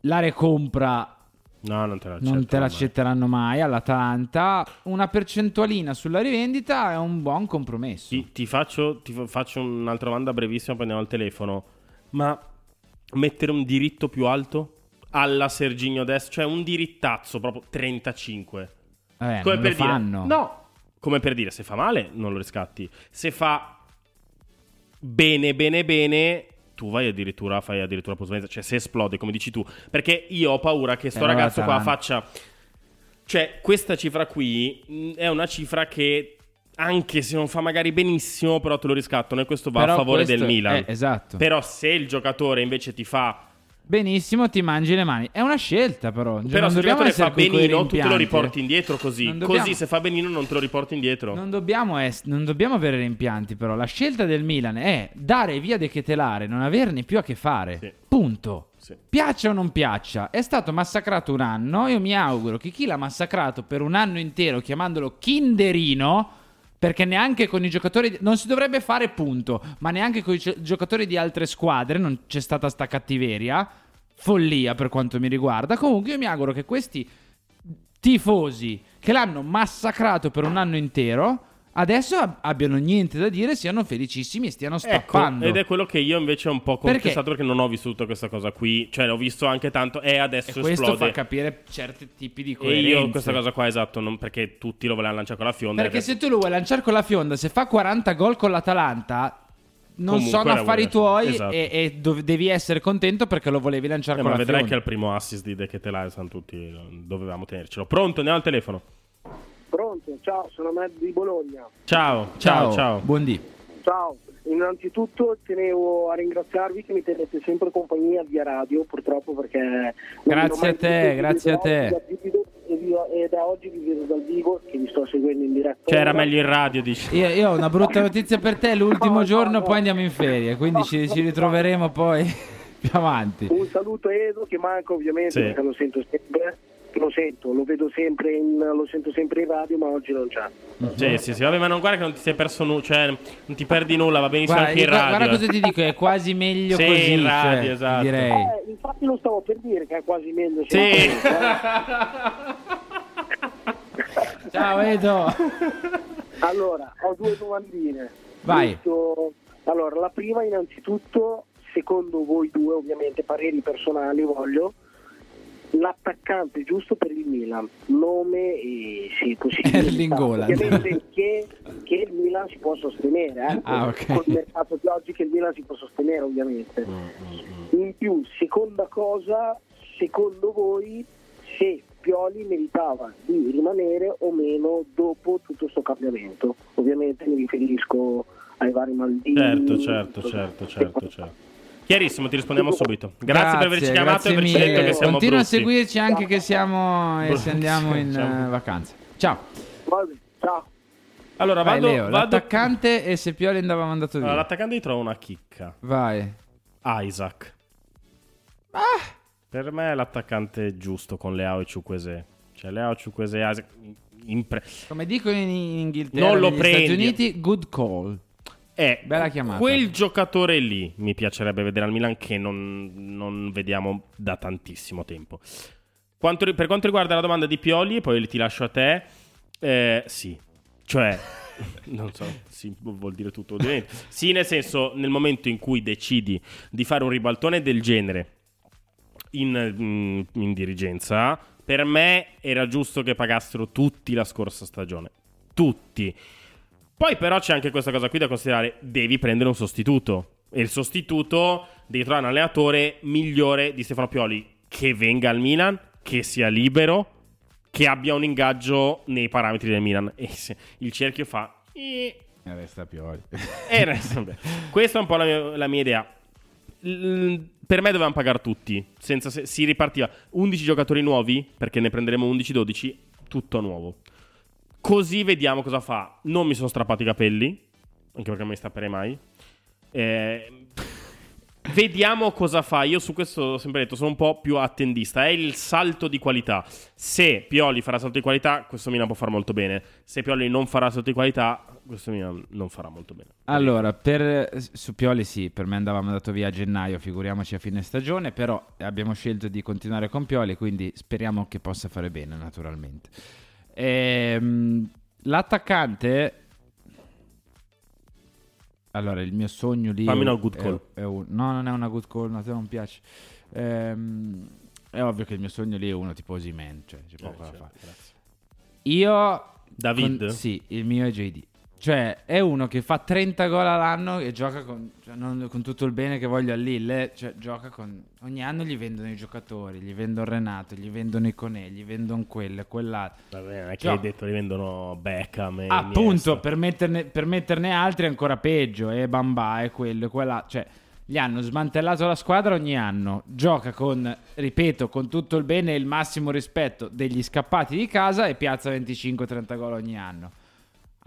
la recompra No, non te la non te l'accetteranno mai all'Atalanta. Una percentualina sulla rivendita è un buon compromesso. Ti, ti faccio, ti fa- faccio un'altra domanda brevissima, poi andiamo al telefono. Ma mettere un diritto più alto alla Serginio adesso, cioè un dirittazzo proprio 35. Eh, come per dire, fanno. no, come per dire, se fa male non lo riscatti. Se fa bene, bene, bene, tu vai addirittura, fai addirittura plusvalenza. Cioè, se esplode, come dici tu. Perché io ho paura che sto Però ragazzo qua faccia. Cioè, questa cifra qui mh, è una cifra che. Anche se non fa magari benissimo, però te lo riscattano e questo va Però a favore del Milan. è- esatto. Però se il giocatore invece ti fa. Benissimo, ti mangi le mani. È una scelta, però. Però non se dobbiamo essere fa benino, tu te lo rimpianti. riporti indietro così. Dobbiamo- Così se fa benino non te lo riporti indietro. Non dobbiamo, ess- non dobbiamo avere rimpianti, però. La scelta del Milan è dare via De Ketelare, non averne più a che fare. Punto. Piaccia o non piaccia, è stato massacrato un anno. Io mi auguro che chi l'ha massacrato per un anno intero, chiamandolo Kinderino, perché neanche con i giocatori. Non si dovrebbe fare punto, ma neanche con i gio- giocatori di altre squadre non c'è stata sta cattiveria. Follia per quanto mi riguarda. Comunque, io mi auguro che questi tifosi che l'hanno massacrato per un anno intero adesso ab- abbiano niente da dire, siano felicissimi e stiano Ecco, stappando. ed è quello che io invece ho un po' Perché? contestato perché non ho vissuto questa cosa qui. Cioè, ho visto anche tanto. E adesso e questo esplode. fa capire certi tipi di e coerenze. io questa cosa qua, esatto, non perché tutti lo volevano lanciare con la fionda. Perché e se tu lo vuoi lanciare con la fionda, se fa 40 gol con l'Atalanta, non Comunque sono affari tuoi esatto. e, e dov- devi essere contento perché lo volevi lanciare Eh, con ma la vedrai che fionda. al primo assist di De Ketelare sanno tutti, dovevamo tenercelo. Pronto, andiamo al telefono. Pronto, ciao, sono Matt di Bologna. Ciao, ciao, ciao. Buondì. Ciao, innanzitutto tenevo a ringraziarvi che mi tenete sempre compagnia via radio, purtroppo perché... Grazie a te, grazie a te. E, da oggi vi vedo dal vivo, che vi sto seguendo in diretta. Cioè, era meglio in radio, dici. Io, io ho una brutta notizia per te, l'ultimo giorno poi andiamo in ferie, quindi ci, ci ritroveremo poi più avanti. Un saluto a Edo che manca ovviamente Sì. perché lo sento sempre. Lo sento, lo vedo sempre in, lo sento sempre in radio, ma oggi non c'è. Sì, sì, sì, vabbè, ma non guarda che non ti sei perso nulla, cioè non ti perdi nulla, va benissimo Guarda, anche in io- radio. guarda cosa ti dico, è quasi meglio Sì, così, in radio, cioè, esatto. direi. Eh, infatti lo stavo per dire che è quasi meglio. Sì. Ciao Edo. Allora, ho due domandine. Vai. Giusto- Allora, la prima innanzitutto, secondo voi due, ovviamente pareri personali voglio, l'attaccante giusto per il Milan, nome e sì, possibile. Erling. Ovviamente che, che il Milan si può sostenere, eh, Ah, con- ok. col mercato di oggi che il Milan si può sostenere ovviamente. In più, seconda cosa, secondo voi se Pioli meritava di rimanere o meno dopo tutto questo cambiamento? Ovviamente mi riferisco ai vari Maldini. Certo, certo, certo, certo, certo. Chiarissimo, ti rispondiamo subito. Grazie, per averci chiamato e grazie averci mille. detto che siamo Continua brutti. a seguirci anche che siamo e se andiamo in eh, vacanza. Ciao. Ciao. Allora, Vai, vado, Leo, vado- l'attaccante e se Pioli andava mandato via. Allora, l'attaccante trova una chicca. Vai. Isaac. Ah! Per me è l'attaccante giusto con Leao e Ciuquese. Cioè, Leao, Ciuquese e Isaac. impre- Come dicono in in Inghilterra Non lo negli Stati prendi. Uniti, good call. È Bella chiamata. quel giocatore lì mi piacerebbe vedere al Milan che non, non vediamo da tantissimo tempo. Quanto per quanto riguarda la domanda di Pioli, poi ti lascio a te, eh, sì, cioè, non so, sì, vuol dire tutto. ovviamente. Sì, nel senso, nel momento in cui decidi di fare un ribaltone del genere in, mm, in dirigenza, per me era giusto che pagassero tutti la scorsa stagione. Tutti. Poi però c'è anche questa cosa qui da considerare, devi prendere un sostituto. E il sostituto devi trovare un allenatore migliore di Stefano Pioli, che venga al Milan, che sia libero, che abbia un ingaggio nei parametri del Milan. E il cerchio fa... "Eh", E resta Pioli. e resta-. Questa è un po' la mia, la mia idea. L- per me dovevamo pagare tutti. Senza se- si ripartiva 11 giocatori nuovi, perché ne prenderemo 11-12, tutto nuovo. Così vediamo cosa fa. Non mi sono strappato i capelli, anche perché non mi strapperei mai. Eh, vediamo cosa fa. Io su questo ho sempre detto, sono un po' più attendista. È il salto di qualità. Se Pioli farà salto di qualità, questo Milan può fare molto bene. Se Pioli non farà salto di qualità, questo Milan non farà molto bene. Allora, per, su Pioli sì, per me andava mandato via a gennaio, figuriamoci a fine stagione, però abbiamo scelto di continuare con Pioli, quindi speriamo che possa fare bene, naturalmente. Ehm, l'attaccante... Allora, il mio sogno lì... Fammi è- una good è- call. è un- no, non è una good call, no, a te non piace. Ehm, è ovvio che il mio sogno lì è uno tipo Osimen, cioè c'è poco da fare. Io... David? con- sì, il mio è JD. Cioè, è uno che fa 30 gol all'anno e gioca con, cioè, non- con tutto il bene che voglio a Lille. Cioè, gioca con. Ogni anno gli vendono i giocatori, gli vendono Renato, gli vendono i Conè, gli vendono quello e quell'altro. Vabbè, non è che Cioè, hai detto li vendono Beckham e Appunto, per metterne, per metterne altri è ancora peggio. E Bamba e quello e quella. Cioè, gli hanno smantellato la squadra ogni anno. Gioca con, ripeto, con tutto il bene e il massimo rispetto degli scappati di casa e piazza 25-30 gol ogni anno.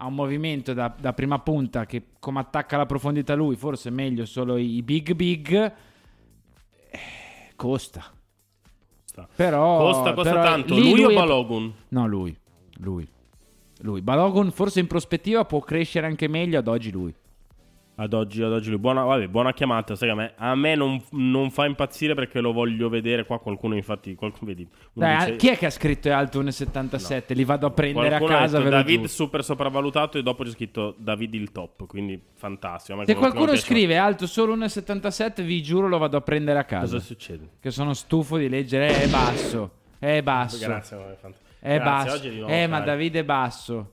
Ha un movimento da, da prima punta che, come attacca la profondità lui, forse è meglio solo i big big. Eh, Costa. Però, Costa, costa però tanto. lì Lui o è- Balogun? No, lui. Lui. Lui. Balogun forse in prospettiva può crescere anche meglio, ad oggi lui. Ad oggi, ad oggi lui. Buona, vabbè, buona chiamata. Sai a me, a me non, non fa impazzire perché lo voglio vedere. Qua qualcuno, infatti, qualcuno, vedi. Dai, dice- chi è che ha scritto è alto 1,77? Li vado a prendere qualcuno a casa. detto David giuro. super sopravvalutato e dopo c'è scritto David il top. Quindi fantastico. Se qualcuno quello piace- scrive alto solo 1,77, vi giuro lo vado a prendere a casa. Cosa succede? Che sono stufo di leggere. È basso. È basso. Grazie, è fant- È Grazie, basso. nuovo, eh, ma. Davide è basso.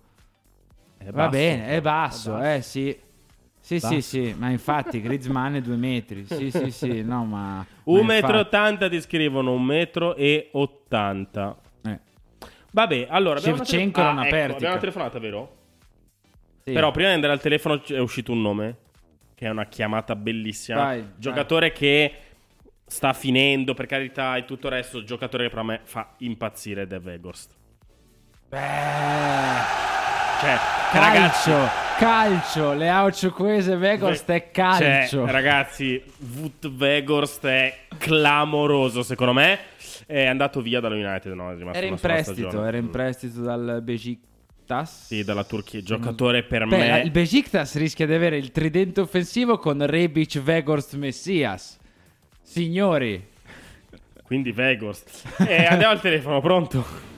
È Va basso, bene, è è basso, basso. eh sì. Sì, sì, Basso. sì, ma infatti Griezmann è due metri. Sì, sì, sì, no, ma... Un ma metro e infatti- ottanta ti scrivono un metro e ottanta. Eh. Vabbè, allora abbiamo una, Shevchenko era ah, una ecco, pertica. abbiamo una telefonata, vero? Sì. Però prima di andare al telefono è uscito un nome che è una chiamata bellissima. Vai, giocatore che sta finendo, per carità, e tutto il resto. Giocatore che per me fa impazzire ed è Vegorst. Cioè, ragazzi, Calcio, calcio, le Aucio Quese Vegost è calcio. Cioè, ragazzi, Wout Vegorst è clamoroso, secondo me. È andato via dallo United, no? Era in prestito, era in prestito dal Besiktas. Sì, dalla Turchia. Giocatore per Beh, me. il Besiktas rischia di avere il tridente offensivo con Rebic, Vegorst, Messias. Signori, Quindi Vegorst. E andiamo al telefono, pronto?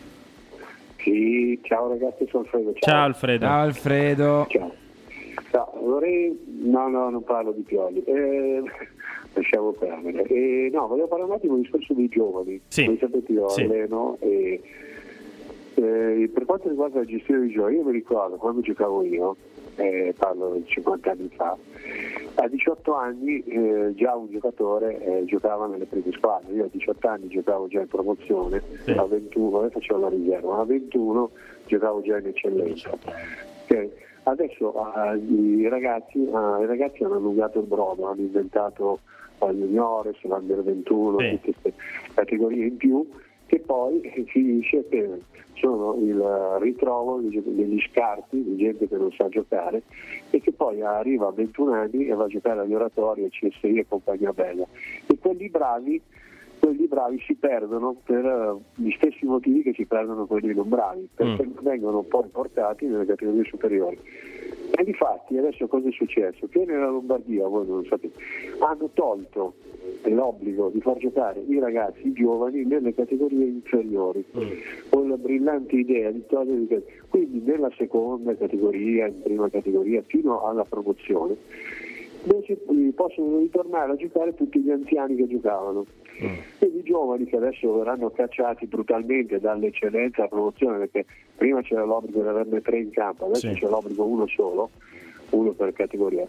Sì, ciao ragazzi, sono Alfredo. Ciao Alfredo. ciao Alfredo. Ciao. No, vorrei... No, no, non parlo di Pioli. Eh, lasciamo perdere. Eh, no, volevo parlare un attimo del discorso dei giovani. Sì. Voi sapete io Sì. alleno e eh, per quanto riguarda la gestione dei giovani, io mi ricordo quando giocavo io, eh, parlo di 50 anni fa, a 18 anni eh, già un giocatore eh, giocava nelle prime squadre, io a 18 anni giocavo già in promozione, Sì. a 21, adesso facevo la riserva, ma a 21 giocavo già in eccellenza. Ok. Adesso ah, i, ragazzi, ah, i ragazzi hanno allungato il brodo, hanno inventato la juniores, l'under 21, Sì. tutte queste categorie in più che poi finisce che sono il ritrovo degli scarti di gente che non sa giocare e che poi arriva a 21 anni e va a giocare agli oratori, a CSI e compagnia bella. E quelli bravi, quelli bravi si perdono per eh, gli stessi motivi che si perdono quelli non bravi, perché Mm. vengono poi portati nelle categorie superiori. E difatti adesso cosa è successo? Che nella Lombardia, voi non lo sapete, hanno tolto l'obbligo di far giocare i ragazzi i giovani nelle categorie inferiori con la brillante idea di togliere quindi nella seconda categoria, in prima categoria fino alla promozione invece eh, possono ritornare a giocare tutti gli anziani che giocavano. Quindi i giovani che adesso verranno cacciati brutalmente dall'eccellenza alla promozione perché prima c'era l'obbligo di averne tre in campo adesso Sì. c'è l'obbligo uno solo uno per categoria.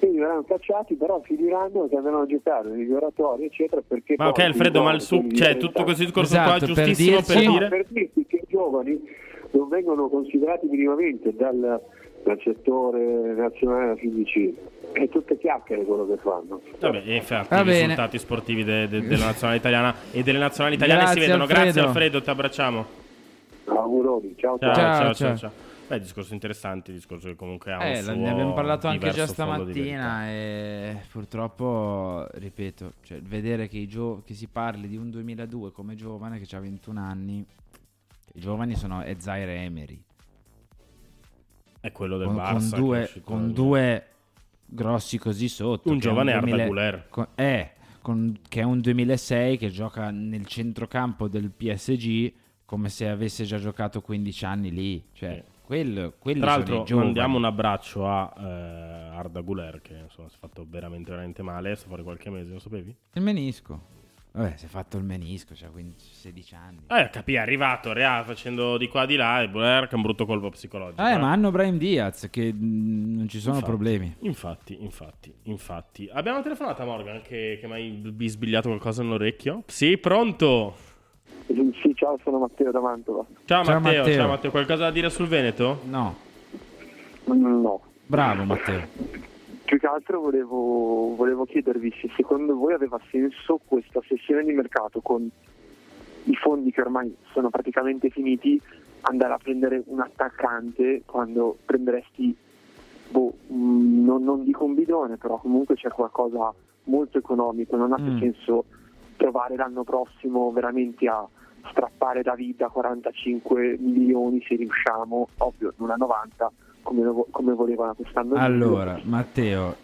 Quindi verranno cacciati però finiranno che andranno a giocare nei miglioratori eccetera perché Ma ok, poi Alfredo, ma il giovani, su- quelli cioè, tutto questo discorso qua è Esatto, per giustissimo per, dirci- No, dire... per dirti che i giovani non vengono considerati minimamente dal, dal settore nazionale della FIGC è tutte chiacchiere quello che fanno Vabbè, e infatti Va i bene. risultati sportivi de- de- della nazionale italiana e delle nazionali italiane Grazie, si vedono. Grazie Alfredo. Alfredo, ti abbracciamo. auguroni ciao Ciao, Ciao, ciao, ciao. ciao. ciao. Beh, discorso interessante, discorso che comunque ha un Eh, suo ne abbiamo parlato anche già stamattina e purtroppo, ripeto, cioè, vedere che, i gio- che si parli di un 2002 come giovane che ha 21 anni, i giovani sono è Zaire Emery. È quello del con, Barça. con due, con due grossi così sotto. Un giovane Arda 2000 Güler. co- eh, con- che è un 2006 che gioca nel centrocampo del PSG come se avesse già giocato 15 anni lì. Cioè, quello, quelli Tra l'altro mandiamo un abbraccio a eh, Arda Guler che insomma, si è fatto veramente veramente male, sta fuori qualche mese, lo sapevi? Il menisco. Vabbè, si è fatto il menisco, cioè 15, 16 anni. Eh, capì, è arrivato, rea, facendo di qua di là e Guler che è un brutto colpo psicologico. Eh, eh. ma hanno Brian Diaz che mh, non ci sono Infatti, problemi. Infatti, infatti, infatti. Abbiamo telefonato a Morgan che, che mi hai bisbigliato qualcosa nell'orecchio? Sì, pronto? sì ciao sono Matteo da Mantova Ciao, Ciao, Matteo, Matteo. ciao Matteo, qualcosa da dire sul Veneto? No, no bravo Matteo. Più che altro volevo, volevo chiedervi se secondo voi aveva senso questa sessione di mercato con i fondi che ormai sono praticamente finiti andare a prendere un attaccante quando prenderesti boh, mh, non, non dico un bidone però comunque c'è qualcosa molto economico non ha più Mm. senso provare l'anno prossimo veramente a strappare da vita 45 milioni se riusciamo ovvio non a 90 come, come volevano quest'anno Allora, Matteo,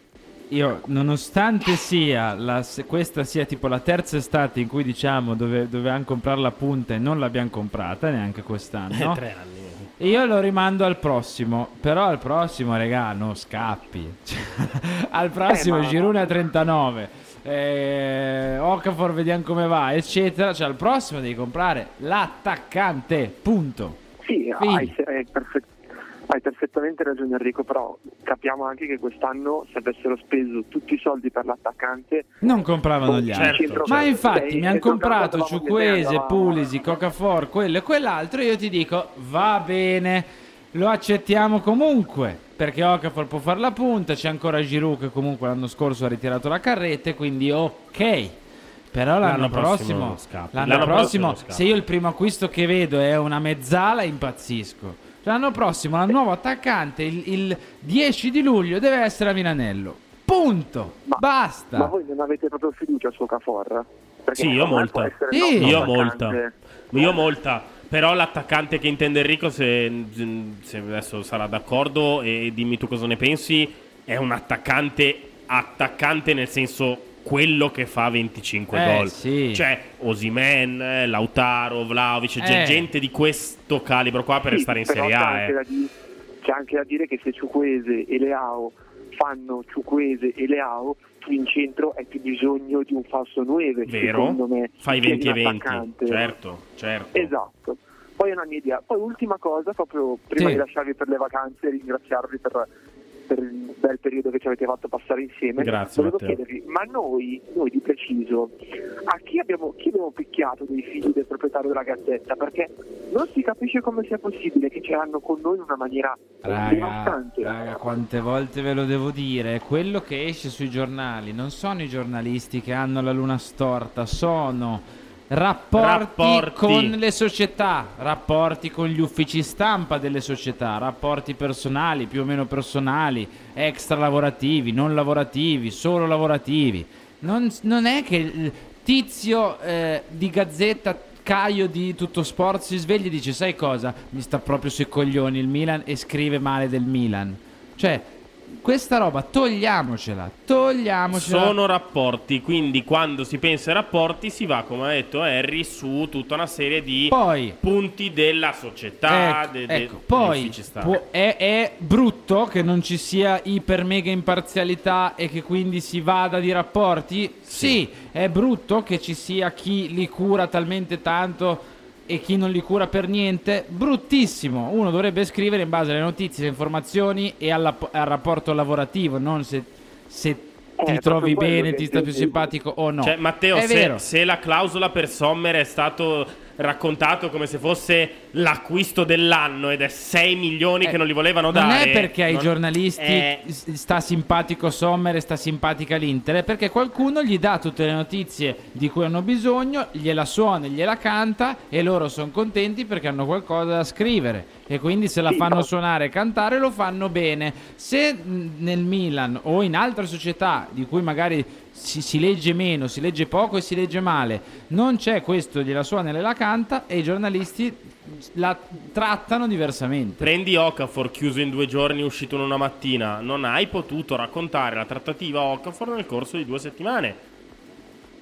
io nonostante sia la, se- questa sia tipo la terza estate in cui diciamo dove, dovevamo comprare la punta e non l'abbiamo comprata neanche quest'anno. Eh, tre anni. Io lo rimando al prossimo, però al prossimo, regà, non scappi. Cioè, al prossimo Eh, ma- Girone a 39, eh, Okafor vediamo come va, eccetera. Cioè al prossimo devi comprare l'attaccante, punto. Sì, hai, hai perfett- hai perfettamente ragione Enrico, però capiamo anche che quest'anno se avessero speso tutti i soldi per l'attaccante Non compravano gli altri. certo. Ma infatti mi hanno comprato Ciuquese, Pulisi, Cocafor, quello e quell'altro. Io ti dico, va bene, lo accettiamo comunque. Perché Okafor può fare la punta, c'è ancora Giroud che comunque l'anno scorso ha ritirato la carretta, e quindi ok. Però l'anno, L'anno prossimo prossimo, l'anno L'anno prossimo, prossimo se io il primo acquisto che vedo è una mezzala, impazzisco. L'anno prossimo, il nuovo attaccante, il, il 10 di luglio, deve essere a Milanello. Punto. Basta. Ma voi non avete proprio fiducia su Cafor? Perché Sì, io molta. Sì. nostro Io molta. Io molta. Però l'attaccante che intende Enrico, se, se adesso sarà d'accordo e dimmi tu cosa ne pensi, è un attaccante attaccante nel senso quello che fa 25 Eh, gol. sì. Cioè Osimen, Lautaro, Vlaovic, c'è Eh. gente di questo calibro qua per Sì, restare in Serie c'è A. anche eh. da di- C'è anche da dire che se Ciuquese e Leao fanno Ciuquese e Leao, tu in centro hai più bisogno di un falso 9. Vero? secondo me, Fai che 20 di e un 20. attaccante. Certo, certo. Esatto. Poi è una mia idea. Poi ultima cosa, proprio prima Sì. di lasciarvi per le vacanze, ringraziarvi per, per il bel periodo che ci avete fatto passare insieme. Grazie, Volevo Matteo. chiedervi, ma noi, noi di preciso, a chi abbiamo, chi abbiamo picchiato dei figli del proprietario della Gazzetta? Perché non si capisce come sia possibile che ce l'hanno con noi in una maniera Raga, devastante. raga, quante volte ve lo devo dire? Quello che esce sui giornali non sono i giornalisti che hanno la luna storta, sono rapporti, Rapporti. con le società, rapporti con gli uffici stampa delle società, rapporti personali, più o meno personali, extra lavorativi, non lavorativi, solo lavorativi. Non, non è che il tizio eh, di Gazzetta Caio di Tutto Sport si sveglia e dice sai cosa? Mi sta proprio sui coglioni il Milan e scrive male del Milan. Cioè, questa roba togliamocela, togliamocela. Sono rapporti, quindi quando si pensa ai rapporti si va, come ha detto Harry, su tutta una serie di Poi- punti della società. Ecco, de- de- ecco, poi può- è, è brutto che non ci sia iper mega imparzialità e che quindi si vada di rapporti? Sì. è brutto che ci sia chi li cura talmente tanto e chi non li cura per niente? Bruttissimo. Uno dovrebbe scrivere in base alle notizie, alle informazioni e alla- al rapporto lavorativo, non se, se ti Eh, trovi bene, ti sta più simpatico o no. Cioè, Matteo, se, se la clausola per Sommer è stato raccontato come se fosse l'acquisto dell'anno ed è 6 milioni che non li volevano Eh, Non dare. è perché ai non- giornalisti s- sta simpatico Sommer e sta simpatica l'Inter, è perché qualcuno gli dà tutte le notizie di cui hanno bisogno, gliela suona, gliela canta e loro sono contenti perché hanno qualcosa da scrivere e quindi se la fanno suonare e cantare lo fanno bene. Se nel Milan o in altre società di cui magari si, si legge meno, si legge poco e si legge male, non c'è questo, gliela suona e la canta e i giornalisti la trattano diversamente. Prendi Okafor chiuso in due giorni, uscito in una mattina. Non hai potuto raccontare la trattativa Okafor nel corso di due settimane.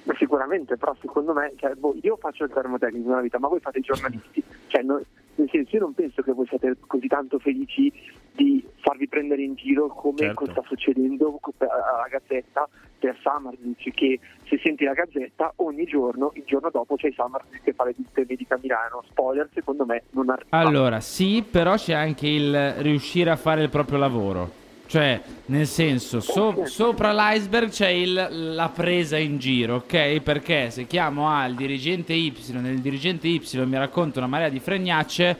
Ma sicuramente, però secondo me, cioè, boh, io faccio il termotecnico nella vita, ma voi fate i giornalisti. Cioè, no- nel senso, io non penso che voi siate così tanto felici di farvi prendere in giro come Certo. sta succedendo alla Gazzetta per Samardzic, che se senti la Gazzetta ogni giorno, il giorno dopo c'è Samardzic che fa le visite mediche a Milano. Spoiler, secondo me, non arriva. Allora, sì, però c'è anche il riuscire a fare il proprio lavoro. Cioè, nel senso, so- sopra l'iceberg c'è il- la presa in giro, ok? Perché se chiamo A il dirigente Y e il dirigente Y mi racconta una marea di fregnacce,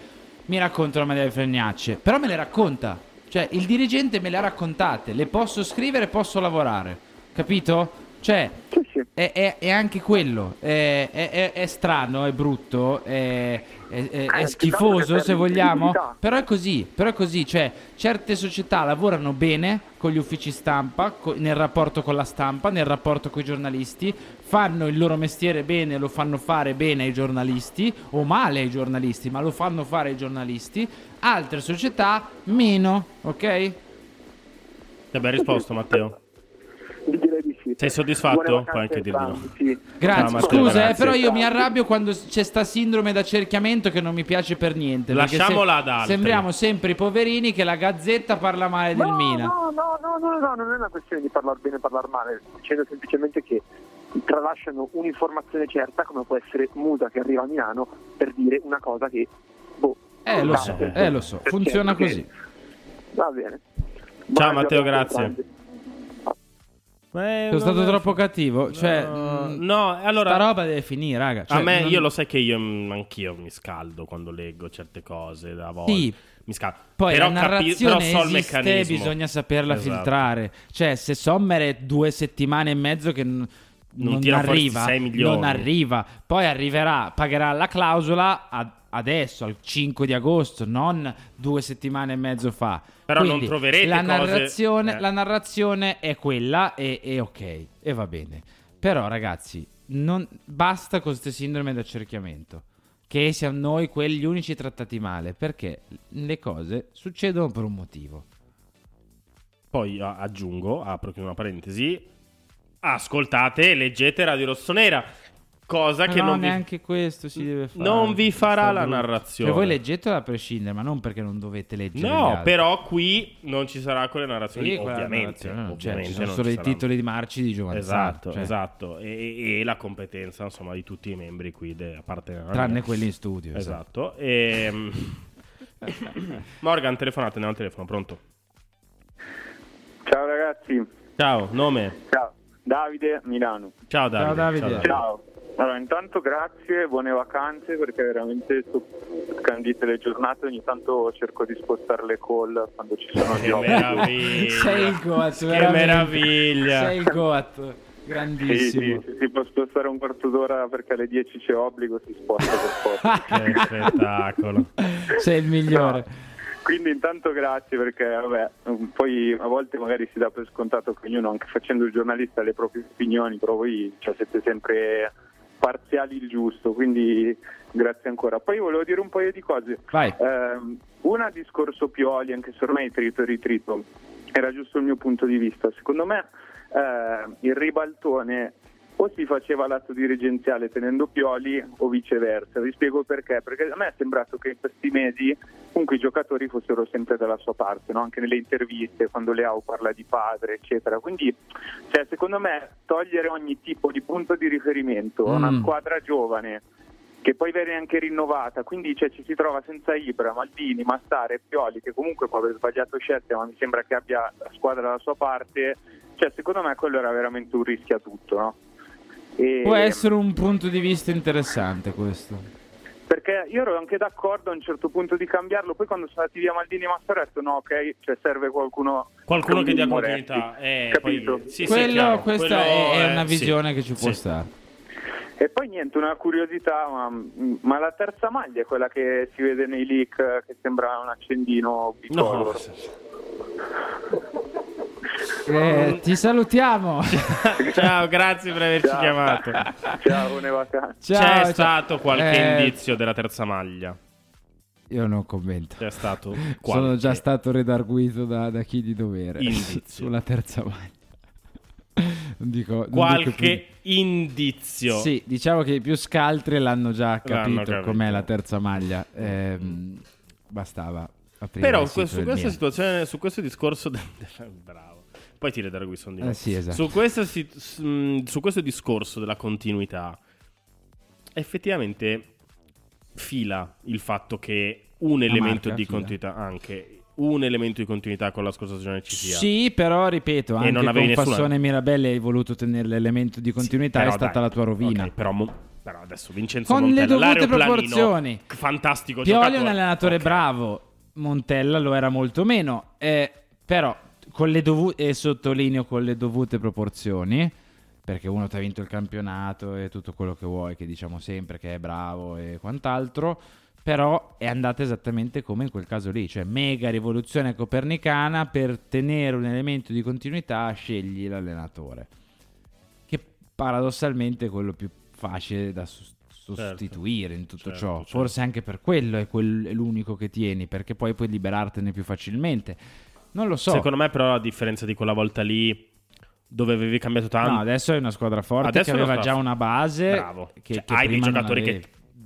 mi racconta una marea di fregnacce. Però me le racconta. Cioè, il dirigente me le ha raccontate, le posso scrivere, posso lavorare. Capito? Cioè, è, è- è anche quello. È, è- è- è strano, è brutto, è, è- è- è Eh, schifoso se vogliamo. Però è così, però è così. Cioè, certe società lavorano bene con gli uffici stampa, co- nel rapporto con la stampa, nel rapporto con i giornalisti, fanno il loro mestiere bene, lo fanno fare bene ai giornalisti, o male ai giornalisti, ma lo fanno fare ai giornalisti. Altre società meno, ok? Ti abbiamo risposto, Matteo. Sei soddisfatto? Buone vacanze Puoi anche dirlo. Sì. Grazie, Ciao, Matteo, scusa, eh, però io mi arrabbio quando c'è sta sindrome d'accerchiamento che non mi piace per niente. Lasciamola se- ad altri. Sembriamo sempre i poverini che la gazzetta parla male del No, Milan. no, no, no, no, no, non è una questione di parlare bene o parlare male, sto dicendo semplicemente che tralasciano un'informazione certa come può essere Musa che arriva a Milano per dire una cosa che boh, Eh, lo so, eh, lo so, funziona perché- così. Va bene. Ciao, Matteo, grazie. Eh, Sono stato non è- troppo cattivo. Cioè, No, mh, no, allora- Sta roba deve finire, raga. Cioè, a me, non- io lo sai che io mm, anch'io mi scaldo quando leggo certe cose da volte. Sì. Mi scaldo. Poi però la capi- narrazione però so il esiste, meccanismo. bisogna saperla Esatto. filtrare. Cioè, se Sommer è due settimane e mezzo che n- non, fuori arriva, non arriva, poi arriverà, pagherà la clausola a- adesso, al 5 di agosto, non due settimane e mezzo fa. Però non Quindi, troverete la cose- narrazione, eh. la narrazione è quella e, e ok, e va bene. Però ragazzi, non, basta con queste sindrome d'accerchiamento. Che siamo noi quegli unici trattati male, perché le cose succedono per un motivo. Poi aggiungo, apro una parentesi, ascoltate e leggete Radio Rossonera, cosa che no, non vi... neanche questo si deve fare. non vi farà la brutto. narrazione. Cioè, voi leggetela a prescindere, ma non perché non dovete leggere. No, però qui non ci sarà quelle narrazioni, Sì, quella ovviamente. narrazione c'è, ovviamente ci sono solo i titoli di marci di Giovanni Esatto, cioè, esatto. E, e- e la competenza, insomma, di tutti i membri qui, de- a parte Tranne mia. quelli in studio. Esatto. Ehm, Morgan, telefonate, andiamo al telefono, pronto? Ciao ragazzi. Ciao, nome? Ciao. Davide, Milano. Ciao Davide. Ciao. Allora, intanto grazie, buone vacanze perché veramente sto scandite le giornate, ogni tanto cerco di spostare le call quando ci sono gli obblighi. meraviglia. Sei il Goat, Che veramente. meraviglia. Sei il Goat, Sì, grandissimo. sì, se si può spostare un quarto d'ora perché alle 10 c'è obbligo, si sposta per forza. Che spettacolo. Sei il migliore. Quindi intanto grazie perché vabbè, poi a volte magari si dà per scontato che ognuno, anche facendo il giornalista, ha le proprie opinioni, però voi cioè, siete sempre parziali il giusto, quindi grazie ancora. Poi volevo dire un paio di cose. Ehm, una discorso Pioli, anche se ormai trito e ritrito, era giusto il mio punto di vista. Secondo me eh, il ribaltone o si faceva l'atto dirigenziale tenendo Pioli o viceversa. Vi spiego perché. Perché a me è sembrato che in questi mesi comunque i giocatori fossero sempre dalla sua parte, no? anche nelle interviste, quando Leao parla di padre, eccetera. Quindi, cioè, secondo me, togliere ogni tipo di punto di riferimento a una Mm. squadra giovane che poi viene anche rinnovata, quindi cioè, ci si trova senza Ibra, Maldini, Massare Pioli, che comunque può aver sbagliato scelte, ma mi sembra che abbia la squadra dalla sua parte. Cioè, secondo me quello era veramente un rischio a tutto, no? E- Può essere un punto di vista interessante questo. Perché io ero anche d'accordo a un certo punto di cambiarlo, poi quando sono andati via Maldini e Massare ho detto no, ok, cioè serve qualcuno... Qualcuno che dia continuità. Eh, Capito? poi- sì, sì, Quello- chiaro, questa quello è, è una sì. visione che ci può Sì. stare. E poi niente, una curiosità, ma, ma la terza maglia è quella che si vede nei leak, eh, che sembra un accendino bicolor. Eh, ti salutiamo. Ciao, grazie per averci Ciao. chiamato. Ciao, buone vacanze. Ciao, C'è ciao. stato qualche Eh, indizio della terza maglia? Io non commento. C'è stato Sono qualche già stato redarguito da, da chi di dovere Indizio. sulla terza maglia. Non dico, non qualche indizio. Sì, diciamo che i più scaltri l'hanno già L'hanno capito, capito. com'è la terza maglia. Ehm, bastava Però su questa situazione, su questo discorso, del- bravo. Poi ti redarguiscono di nuovo. Eh sì, esatto. su, si- s- mh, su questo discorso della continuità, effettivamente fila il fatto che un La elemento marca di fila. continuità, anche un elemento di continuità con la scorsa stagione ci sia. Sì, però ripeto, anche non con nessuna- Fassone e Mirabelli hai voluto tenere l'elemento di continuità, Però è stata dai, la tua rovina. ok, però, mo- però adesso Vincenzo Con le Montella, dovute l'aeroplanino, proporzioni. fantastico Pioli è un allenatore Ok. bravo, Montella lo era molto meno, eh, però con le dovute, e sottolineo con le dovute proporzioni, perché uno ti ha vinto il campionato e tutto quello che vuoi, che diciamo sempre che è bravo e quant'altro, però è andata esattamente come in quel caso lì, cioè mega rivoluzione copernicana per tenere un elemento di continuità scegli l'allenatore, che paradossalmente è quello più facile da sos- sostituire in tutto certo, ciò. certo. Forse anche per quello è, quel- è l'unico che tieni, perché poi puoi liberartene più facilmente. Non lo so. Secondo me, però, a differenza di quella volta lì, dove avevi cambiato tanto. No, adesso è una squadra forte Adesso che aveva già una base. Bravo. Che, Cioè, che hai dei giocatori che.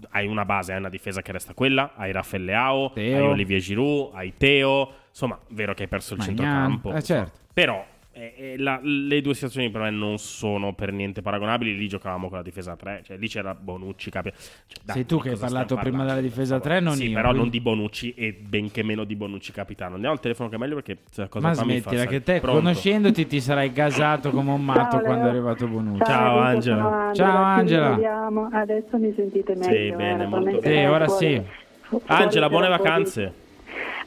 Hai una base, hai una difesa che resta quella. Hai Raffaele Leao, hai Olivier Giroud, hai Teo. Insomma, vero che hai perso il Magnan. centrocampo. Eh, certo. Però. Eh, eh, la- le due situazioni per me non sono per niente paragonabili. Lì giocavamo con la difesa a 3, cioè lì c'era Bonucci. Capi- cioè, dai, Sei tu che hai parlato prima della difesa 3, non sì, io. però non quindi- di Bonucci e benché meno di Bonucci capitano. Andiamo al telefono che è meglio perché questa cosa Ma qua mi fa smettila, che te, Pronto? conoscendoti, ti sarai gasato come un matto Ciao, quando è arrivato Bonucci. Ciao, Angela. Ciao, ci Angela. Adesso mi sentite meglio. Sì, bene, eh, molto mentre bene. Sì, ora sì. Angela, buone di- vacanze.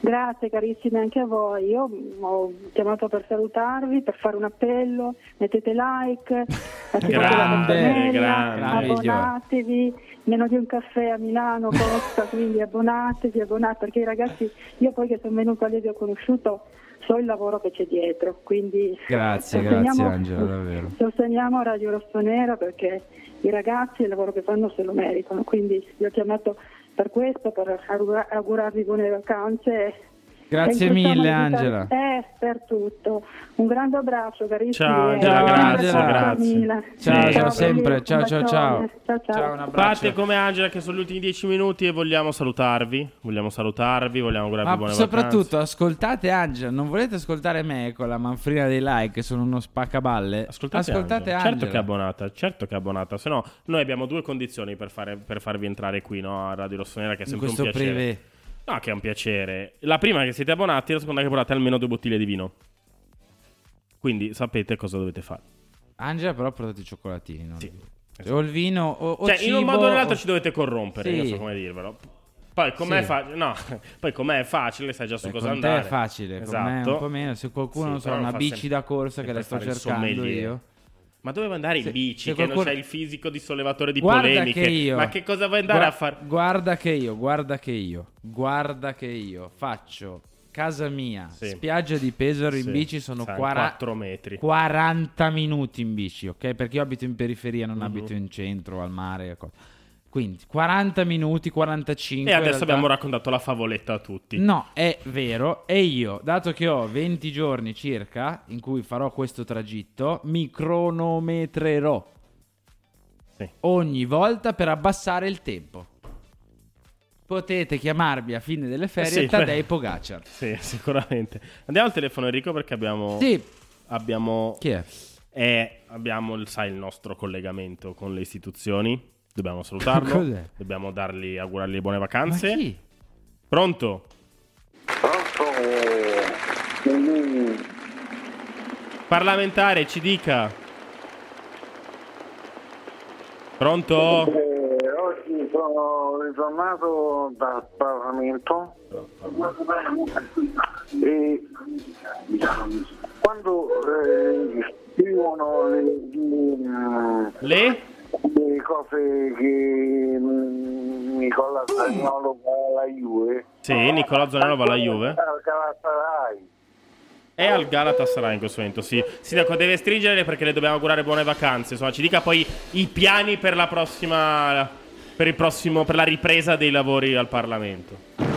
Grazie carissimi anche a voi. Io ho chiamato per salutarvi, per fare un appello. Mettete like, attivate la Grande, campanella, grande. abbonatevi. Meno di un caffè a Milano costa, quindi abbonatevi, abbonatevi, perché i ragazzi, io poi che sono venuta lì e vi ho conosciuto, so il lavoro che c'è dietro, quindi Grazie, sosteniamo- grazie Angela, davvero. Sosteniamo Radio Rossonera perché i ragazzi il lavoro che fanno se lo meritano, quindi vi ho chiamato per questo, per augura- augurarvi buone vacanze. Grazie in mille, Angela. Eh, per tutto. Un grande abbraccio, carissimi. Ciao, Angela, grazie, grazie. Mila. Ciao, ciao, Sì. sempre. Ciao, un ciao, ciao. Ciao, ciao. Ciao, un abbraccio. Fate come Angela che sono gli ultimi dieci minuti e vogliamo salutarvi. Vogliamo salutarvi, vogliamo augurarvi Ma buone soprattutto vacanze. ascoltate Angela, non volete ascoltare me con la manfrina dei like che sono uno spaccaballe? Ascoltate, Ascoltate Angela. Angela. Certo che è abbonata, certo che è abbonata. Se no, noi abbiamo due condizioni per, fare- per farvi entrare qui no, a Radio Rossonera, che è In sempre un questo piacere. privé. No, che è un piacere. La prima che siete abbonati, la seconda che portate almeno due bottiglie di vino. Quindi sapete cosa dovete fare. Angela però portate i cioccolatini, no? Sì. O il vino o, o cioè, in un cibo, modo o nell'altro o- ci dovete corrompere, Sì. non so come dirvelo. Poi com'è, Sì. fa- no, poi com'è facile, sai già su Beh, cosa andare. è facile, esatto. un po' meno. Se qualcuno, Sì, non so, una bici sempre- da corsa che la sto cercando io. Ma dove vuoi andare in Se- bici? se che non qualcuno- c'hai il fisico di sollevatore di Guarda polemiche. che io. Ma che cosa vuoi andare Gua- a fare? Guarda che io, guarda che io, guarda che io faccio casa mia, Sì. spiaggia di Pesaro in Sì, bici sono sai, quara- 4 metri. 40 minuti in bici, ok? Perché io abito in periferia, non Mhm. abito in centro, al mare. co- Quindi 40 minuti, 45. E adesso realtà- abbiamo raccontato la favoletta a tutti. No, è vero. E io, dato che ho 20 giorni circa in cui farò questo tragitto, mi cronometrerò ogni volta per abbassare il tempo. Potete chiamarmi a fine delle ferie Sì, Tadei. Pogacar. Sì, sicuramente. Andiamo al telefono Enrico perché abbiamo... Sì. Abbiamo... Chi è? Eh, abbiamo, sai, il nostro collegamento con le istituzioni. Dobbiamo salutarlo. Cos'è? Dobbiamo dargli, augurargli buone vacanze. Ma chi? Pronto? Parlamentare, ci dica. Pronto? Eh, oggi sono ritornato dal Parlamento e quando eh, scrivono le, le- Le? le cose che mm, Nicola Zagnolo fa alla Juve Sì, Nicola Zanello va alla Juve. al Galatasaray È al Galatasaray in questo momento, sì. Sindaco, deve stringere perché le dobbiamo augurare buone vacanze. Insomma, ci dica poi i piani per la prossima. Per il prossimo. Per la ripresa dei lavori al Parlamento.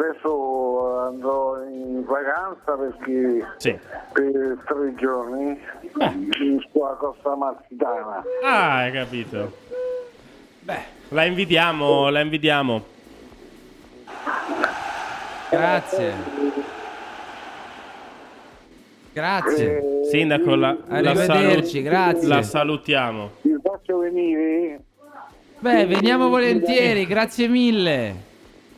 Adesso andrò in vacanza perché per tre giorni in sulla costa martitana. Ah, hai capito. Beh, la invidiamo, la invidiamo. Grazie. Grazie. Sindaco, la, la Arrivederci, salu- grazie. La salutiamo. Vi faccio venire? Beh, veniamo volentieri, grazie mille.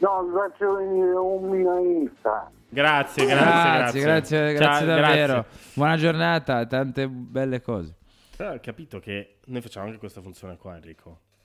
No, vi faccio venire un milanista. Grazie, grazie, Grazie, grazie. grazie, Ciao, grazie davvero. grazie. Buona giornata, tante belle cose. Però ho capito che noi facciamo anche questa funzione qua, Enrico.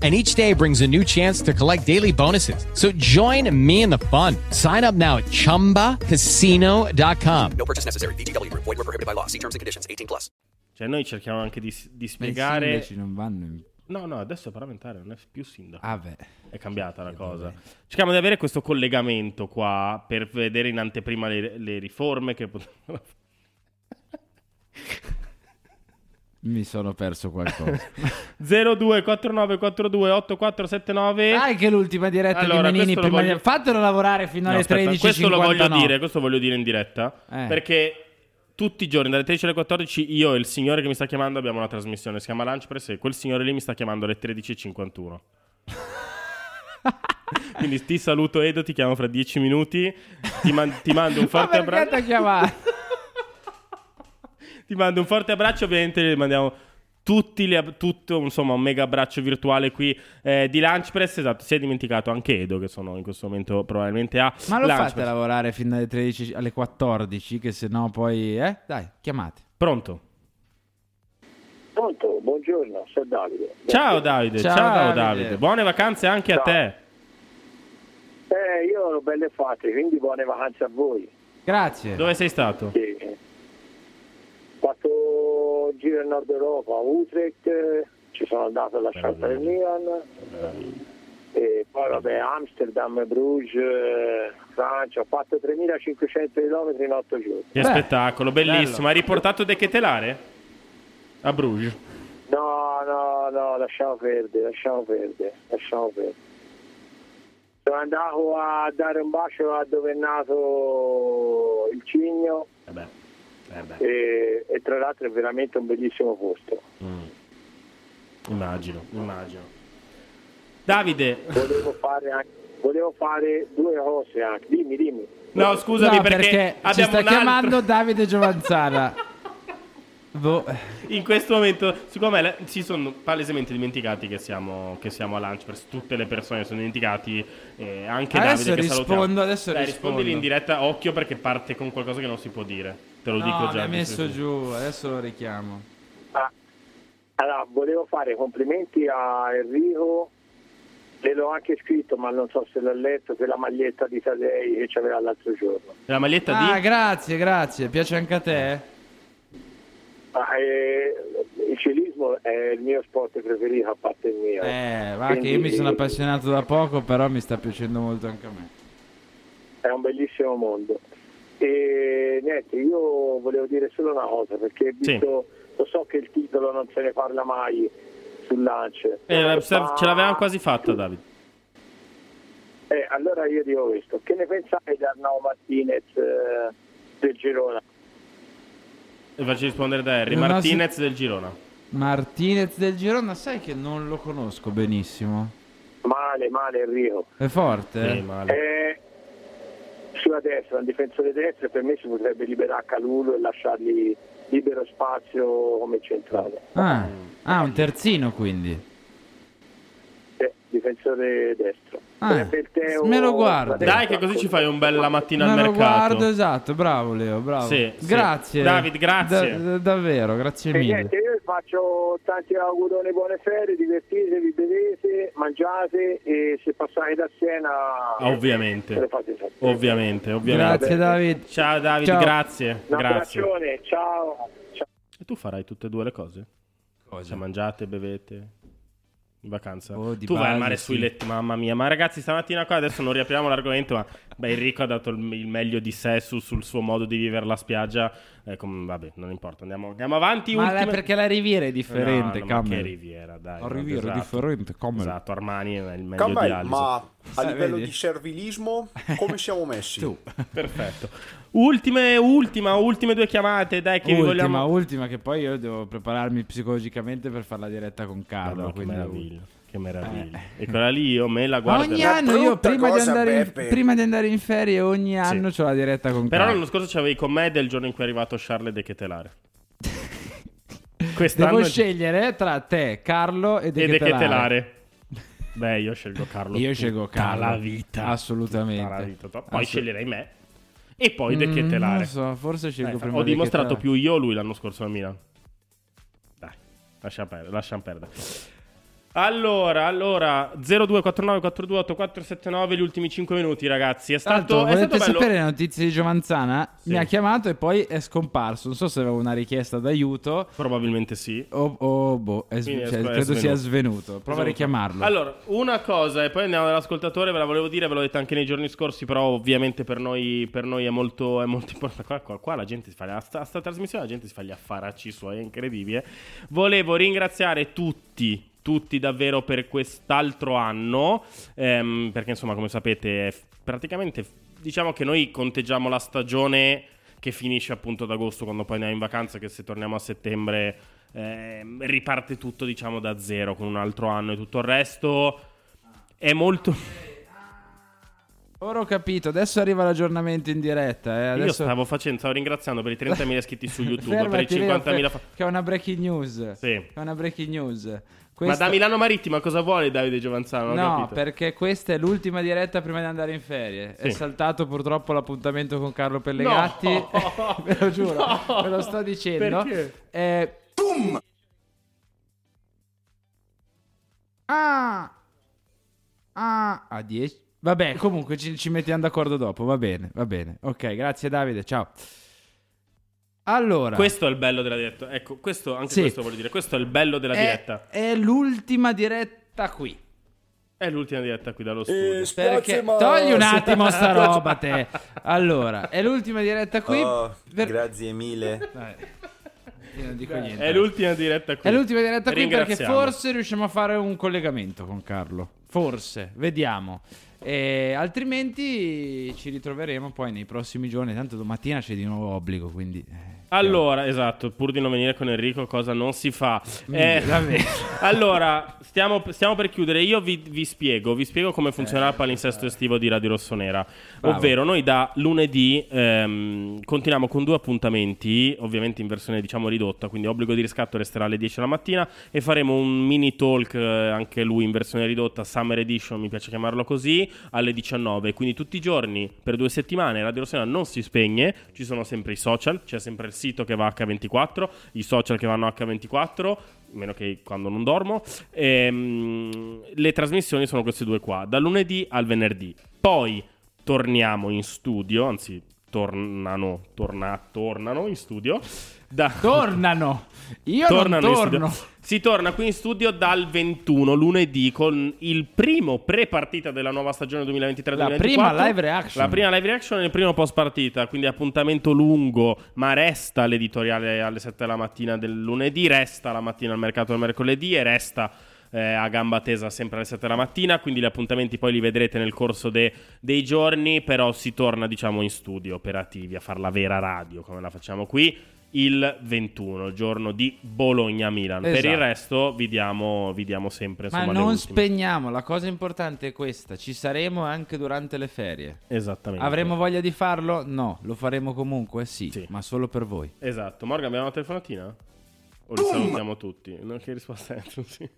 And each day brings a new chance to collect daily bonuses. So join me in the fun. Sign up now at chumbacasino.com. No purchase necessary. VGW Group. Void were prohibited by law. See terms and conditions. 18 plus. Cioè, noi cerchiamo anche di, di spiegare. sindaci non vanno in... No, no, adesso è parlamentare, non è più sindaco. Ah, beh. È cambiata la cosa. Cerchiamo di avere questo collegamento qua per vedere in anteprima le, le riforme che potrebbero. Mi sono perso qualcosa. 0249428479. Dai che l'ultima diretta Allora, di Menini prima di- voglio- Fatelo lavorare fino No, alle aspetta, 13.59. questo lo voglio dire, questo voglio dire in diretta. Eh. Perché tutti i giorni, dalle 13 alle 14, io e il signore che mi sta chiamando abbiamo una trasmissione. Si chiama Lunch Press e quel signore lì mi sta chiamando alle 13.51. Quindi ti saluto Edo, ti chiamo fra 10 minuti. Ti, man- ti mando un forte Ma perché abbraccio. ti mando un forte abbraccio, ovviamente le mandiamo tutti ab- tutto, insomma, un mega abbraccio virtuale qui eh, di Lunch Press. Esatto, si è dimenticato anche Edo, che sono in questo momento probabilmente a Ma lo Lunch fate lavorare fino alle 13, alle 14, che se no poi... Eh? Dai, chiamate. Pronto? Pronto, buongiorno, sono Davide. Ciao Davide, ciao, Ciao, Davide. Davide. Buone vacanze anche a Ciao. te. Eh, io ho belle fatte, quindi buone vacanze a voi. Grazie. Dove sei stato? Sì. Ho fatto in Nord Europa, a Utrecht, eh, ci sono andato alla scelta del Milan, e poi vabbè Amsterdam, Bruges, eh, Francia, ho fatto 3500 km in 8 giorni. Che spettacolo, bellissimo. bello. Hai riportato De Ketelare? A Bruges. No, no, no, lasciamo perdere, lasciamo perdere, lasciamo perdere. Sono andato a dare un bacio a dove è nato il cigno Eh beh, eh e, e tra l'altro è veramente un bellissimo posto. Immagino, immagino. Davide, Volevo fare, anche, volevo fare due cose anche, dimmi, dimmi. no scusami No, perché, ci abbiamo sta chiamando Davide Giovanzana. Boh. In questo momento, siccome le- si sono palesemente dimenticati che siamo, che siamo a lunch, per tutte le persone sono dimenticati, eh, anche Adesso Davide che rispondo, salutiamo. adesso Dai, rispondo. rispondili in diretta, occhio perché parte con qualcosa che non si può dire. Te lo No, dico mi già. ha messo sì, giù, adesso lo richiamo. Ah, allora, volevo fare complimenti a Enrico, le l'ho anche scritto, ma non so se l'ha letto, per la maglietta di Tadei che c'aveva l'altro giorno. La maglietta Ah, di... grazie, grazie. Piace anche a te? Ah, eh, il ciclismo è il mio sport preferito, a parte il mio. Eh, va che io Quindi mi sono appassionato da poco, però mi sta piacendo molto anche a me. È un bellissimo mondo. E niente, io volevo dire solo una cosa, perché visto, lo so che il titolo non se ne parla mai sul lance. Eh, ma- ce l'avevamo quasi fatta, Davide. Eh, allora io dico questo, che ne pensate di Arnau Martinez eh, del Girona? E faccio rispondere da Harry. Non Martinez del Girona. Martinez del Girona, sai che non lo conosco benissimo. Male, male Enrico. È forte? Sì, male. Eh, sulla destra, un difensore destro, per me si potrebbe liberare Calulu e lasciargli libero spazio come centrale. Ah, ah, un terzino quindi. Difensore destro. Ah, Teo me lo guardo. Dai, che così ci fai un bel la mattina Me al lo mercato. guardo, esatto, bravo Leo, bravo. Sì, sì. grazie. David, grazie. Da- da- davvero, grazie E mille. niente, io vi faccio tanti auguroni, buone ferie, divertitevi, bevete, mangiate e se passate da Siena Ovviamente. me lo. Ovviamente, ovviamente. Grazie David. Ciao David, Ciao. grazie. Un Grazie. abbraccione, ciao. ciao. E tu farai tutte e due le cose? Cioè, mangiate, bevete in vacanza? Oh, tu vai al base, mare sì. sui letti, mamma mia. Ma ragazzi, stamattina qua adesso non riapriamo l'argomento, ma beh, Enrico ha dato il, il meglio di sé su- sul suo modo di vivere la spiaggia. Eh, com- vabbè, non importa, andiamo, andiamo avanti. Ma ultime- perché la Riviera è differente, No, no, che Riviera, dai. La Riviera è esatto. differente, Camel. Esatto, Armani è il meglio di Campbell, Alison. ma a Eh, livello vedi? di servilismo come siamo messi? Perfetto. Ultime, ultima, ultime due chiamate, dai, che vi ultima, vogliamo... ultima, che poi io devo prepararmi psicologicamente per fare la diretta con Carlo. Che quindi- meraviglia, che meraviglia. E quella lì io me la Ma guardo. ogni anno io prima di, in, prima di andare in ferie ogni anno ho la diretta con Però Carlo. l'anno scorso c'avevi con me del giorno in cui è arrivato Charles De Ketelare. Quest'anno Devo scegliere tra te, Carlo e De e De Ketelare. Ketelare. Beh, io scelgo Carlo. Io scelgo Carlo. la vita. Assolutamente. La vita. Poi Assolut- sceglierei me. E poi De Mm, Ketelare. non so, forse scelgo Dai, prima Ho De dimostrato più io lui l'anno scorso a Milan. Dai, lasciamo perdere. Lasciamo perdere. Allora, allora 0249 428479 gli ultimi 5 minuti, ragazzi. È stato, è volete stato bello. sapere le notizie di Giovanzana? Sì. Mi ha chiamato e poi è scomparso. Non so se aveva una richiesta d'aiuto Probabilmente sì. o, o boh, è Quindi cioè, è credo sia svenuto. svenuto. Prova a Svenuto. richiamarlo. Allora, una cosa, e poi andiamo dall'ascoltatore, ve la volevo dire, ve l'ho detto anche nei giorni scorsi, però ovviamente per noi, per noi è, molto, è molto importante. Qua, qua- qua la gente si fa, a sta, a sta trasmissione la gente si fa gli affaracci suoi, è incredibile. Volevo ringraziare tutti, tutti davvero per quest'altro anno, ehm, perché insomma, come sapete, praticamente, diciamo che noi conteggiamo la stagione che finisce appunto ad agosto, quando poi andiamo in vacanza, che se torniamo a settembre ehm, riparte tutto, diciamo, da zero, con un altro anno e tutto il resto. È molto... Ora ho capito, adesso arriva l'aggiornamento in diretta. Eh. Io Adesso... stavo facendo, stavo ringraziando per i 30.000 iscritti su YouTube, per i Fermati, Leo, 50.000... fe- fa- Che è una breaking news. Sì. Che è una breaking news. Ma Questa- da Milano Marittima cosa vuole Davide Giovanzano? No, capito. perché questa è l'ultima diretta prima di andare in ferie. È Sì. saltato purtroppo l'appuntamento con Carlo Pellegatti. No! Ve lo giuro, No! ve lo sto dicendo. Perché? Eh, Ah! Ah! A 10. Vabbè, comunque ci, ci mettiamo d'accordo dopo. Va bene, va bene. Ok, grazie Davide, ciao. Allora, Questo è il bello della diretta. Ecco, questo, anche Sì. questo voglio dire. Questo è il bello della è, diretta. è l'ultima diretta qui. È l'ultima diretta qui dallo studio. Perché togli un attimo sta roba te. Allora, è l'ultima diretta qui. Oh, per- Grazie mille. Io non dico niente. È l'ultima diretta qui. È l'ultima diretta qui perché forse riusciamo a fare un collegamento con Carlo. Forse, vediamo. E altrimenti ci ritroveremo poi nei prossimi giorni. Tanto domattina c'è di nuovo obbligo, quindi... eh, Allora, esatto, pur di non venire con Enrico, cosa non si fa. Eh, allora, stiamo, stiamo per chiudere. Io vi, vi spiego, vi spiego come funzionerà il palinsesto estivo di Radio Rossonera. Bravo. Ovvero, noi da lunedì ehm, continuiamo con due appuntamenti, ovviamente in versione diciamo ridotta, quindi obbligo di riscatto resterà alle 10 la mattina e faremo un mini talk, eh, anche lui in versione ridotta, Summer Edition, mi piace chiamarlo così, alle 19. Quindi tutti i giorni, per due settimane, Radio Rossella non si spegne, ci sono sempre i social, c'è sempre il sito che va H24, i social che vanno H24, meno che quando non dormo. Ehm, le trasmissioni sono queste due qua, dal lunedì al venerdì. Poi torniamo in studio, anzi tornano, torna- tornano in studio. Da- Tornano. Io Tornano torno. Si torna qui in studio dal 21 lunedì con il primo pre-partita della nuova stagione 2023-2024. La prima live reaction. La prima live reaction e il primo post partita, quindi appuntamento lungo, ma resta l'editoriale alle 7 della mattina del lunedì, resta la mattina al mercato del mercoledì e resta eh, a gamba tesa sempre alle 7 della mattina, quindi gli appuntamenti poi li vedrete nel corso de- dei giorni, però si torna diciamo in studio operativi a fare la vera radio come la facciamo qui il 21, giorno di Bologna-Milan. Per il Esatto. resto vi diamo, vi diamo sempre insomma, Ma non spegniamo, la cosa importante è questa, ci saremo anche durante le ferie. Esattamente. Avremo voglia di farlo? No, lo faremo comunque, sì, ma solo per voi. Esatto. Morgan, abbiamo una telefonatina? O li salutiamo tutti? No, che risposta è? Sì.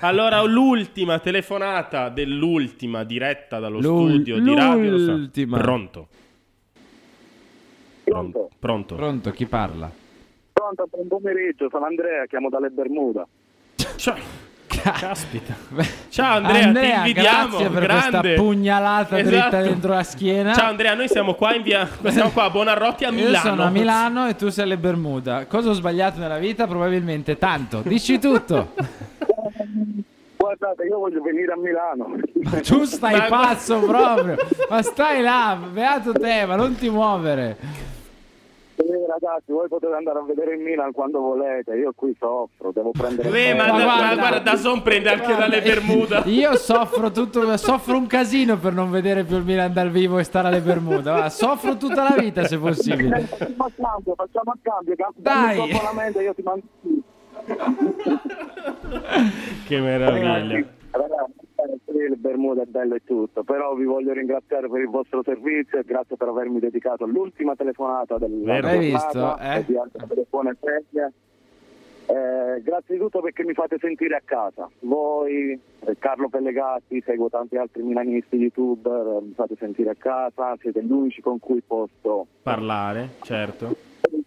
Allora, l'ultima telefonata dell'ultima diretta dallo L'ul- studio di Radio l'ultima. Pronto? Pronto? Pronto? Pronto, chi parla? Pronto, buon pomeriggio, sono Andrea, chiamo dalle Bermuda. Ciao. Caspita. Ciao Andrea, Andrea, ti invidiamo. grazie per grande. questa pugnalata dritta Esatto. dentro la schiena. Ciao Andrea, noi siamo qua in via siamo qua a Bonarroti a Milano. Io sono a Milano e tu sei alle Bermuda. Cosa ho sbagliato nella vita? Probabilmente tanto. Dici tutto. Guardate, io voglio venire a Milano. tu stai pazzo proprio. Ma stai là, beato te, ma non ti muovere. Eh, ragazzi, voi potete andare a vedere il Milan quando volete, io qui soffro, devo prendere... Eh, ma, da- guarda- guarda, da Son prende anche dalle Bermuda. Io soffro tutto, soffro un casino per non vedere più il Milan dal vivo e stare alle Bermuda. Va, soffro tutta la vita se possibile. Facciamo a cambio, facciamo a cambio, cam- Dai. abbonamento, io ti mando... Che meraviglia. Ragazzi, ragazzi, eh, il Bermuda è bello e tutto, però vi voglio ringraziare per il vostro servizio e grazie per avermi dedicato l'ultima telefonata della. Hai visto, eh? di feste. Eh, grazie di tutto perché mi fate sentire a casa. Voi, eh, Carlo Pellegatti, seguo tanti altri milanisti youtuber, eh, mi fate sentire a casa, siete gli unici con cui posso, Parlare, certo.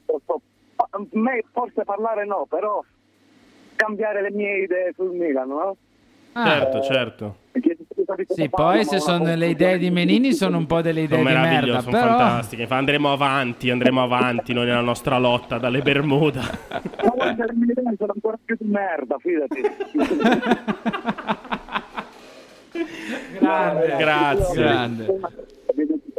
posso forse parlare no, però cambiare le mie idee sul Milan, no? Certo, certo. Sì, poi se sono le idee di Menini sono un po' delle idee Sono di merda, sono però fantastiche. Fa- Andremo avanti, andremo avanti noi nella nostra lotta dalle Bermuda. Ma sono ancora più di merda, fidati. Grande, Grazie. grande.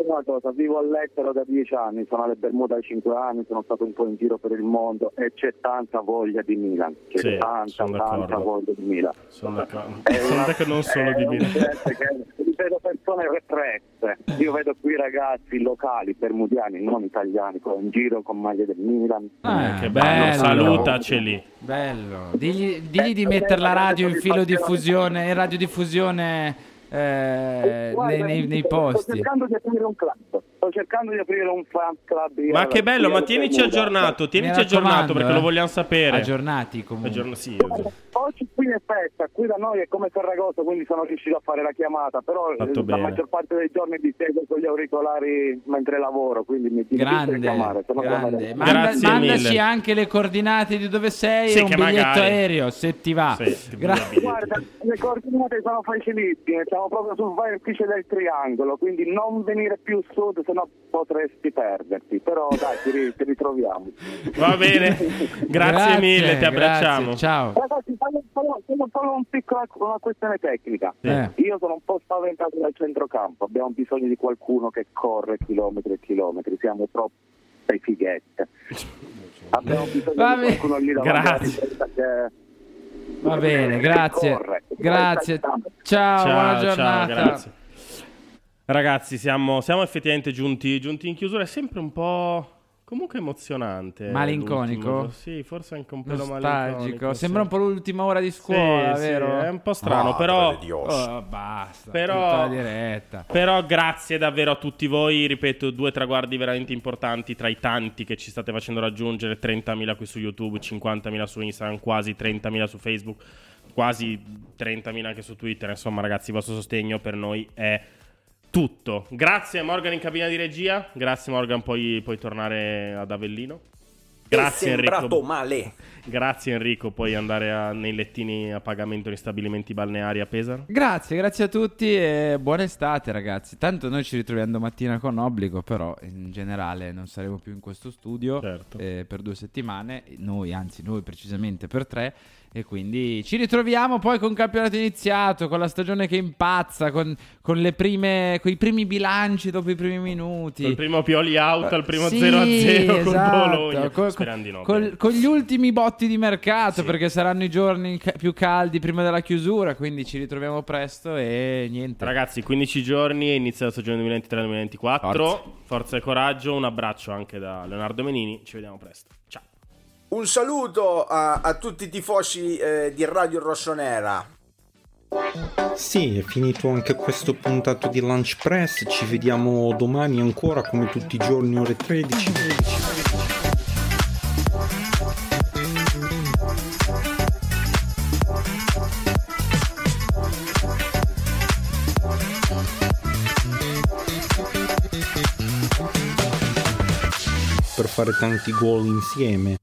Una cosa, vivo all'estero da dieci anni, sono alle Bermuda da cinque anni, sono stato un po' in giro per il mondo e c'è tanta voglia di Milan, c'è Sì, tanta, sono tanta voglia di Milan. Sono d'accordo. Una- d'accordo non solo di che- vedo persone represse, io vedo qui ragazzi locali, bermudiani, non italiani, con- in giro con maglie del Milan. Ah, Che bello, bello. salutaceli. Bello. Digli, digli di mettere la radio in filo diffusione, in radiodiffusione eh, Guarda, nei, nei- nei sto posti. cercando di aprire un club, sto cercando di aprire un fan club. Ma che bello, ma tienici aggiornato, tienici aggiornato perché lo eh. vogliamo sapere. Aggiornati comunque. Aggiorna- sì, Oggi qui è festa, qui da noi è come Ferragosto, quindi sono riuscito a fare la chiamata, però eh, Fatto la bene. maggior parte dei giorni mi seguo con gli auricolari mentre lavoro, quindi mi Grande, chiamare. Grande. Manda- Grazie mandaci mille. anche le coordinate di dove sei Sì, e un biglietto magari. aereo se ti va. Sì, Gra- Guarda, le coordinate sono facilissime, siamo proprio sul vertice del triangolo, quindi non venire più sud, sennò potresti perderti. Però dai, ti, ti ritroviamo. Va bene. Grazie, mille, ti abbracciamo. grazie, Ciao. Ragazzi, solo, solo- un piccolo- una questione tecnica. Eh. Io sono un po' spaventato dal centrocampo, abbiamo bisogno di qualcuno che corre chilometri e chilometri, siamo troppe fighette. Abbiamo bisogno Va di qualcuno lì davanti Grazie. Va bene, grazie. Grazie. Ciao, buona giornata. grazie. Ragazzi, siamo, siamo effettivamente giunti, giunti in chiusura. È sempre un po' comunque emozionante. Malinconico? l'ultimo. Sì, forse anche un pelo Nostalgico. malinconico. Sembra un sì. po' l'ultima ora di Sì, scuola, sì, vero? è un po' strano, Madre però... Oh, basta. Però- Tutta la diretta. Però grazie davvero a tutti voi, ripeto, due traguardi veramente importanti tra i tanti che ci state facendo raggiungere, 30.000 qui su YouTube, 50.000 su Instagram, quasi 30.000 su Facebook. quasi 30.000 anche su Twitter. Insomma, ragazzi, il vostro sostegno per noi è tutto. Grazie Morgan in cabina di regia. Grazie Morgan, puoi, puoi tornare ad Avellino. Grazie Enrico. male. Grazie Enrico, puoi andare a- nei lettini a pagamento nei stabilimenti balneari a Pesaro. Grazie, grazie a tutti e buona estate ragazzi. Tanto noi ci ritroviamo domattina con obbligo, però in generale non saremo più in questo studio Certo. eh, per due settimane, noi anzi noi precisamente per tre. E quindi ci ritroviamo poi con il campionato iniziato, con la stagione che impazza, con, con le prime, con i primi bilanci dopo i primi minuti. Col primo Pioli out al primo Sì, 0-0 col esatto. Bologna. Co- Sperando di no. Con gli ultimi botti di mercato, perché saranno i giorni più caldi prima della chiusura. Quindi ci ritroviamo presto e niente. Ragazzi, 15 giorni e inizia la stagione 2023-2024. Forza. Forza. e coraggio. Un abbraccio anche da Leonardo Menini. Ci vediamo presto. Ciao. Un saluto a, a tutti i tifosi eh, di Radio Rossonera. Sì, è finito anche questo puntato di Lunch Press. Ci vediamo domani ancora come tutti i giorni ore 13. Per fare tanti gol insieme.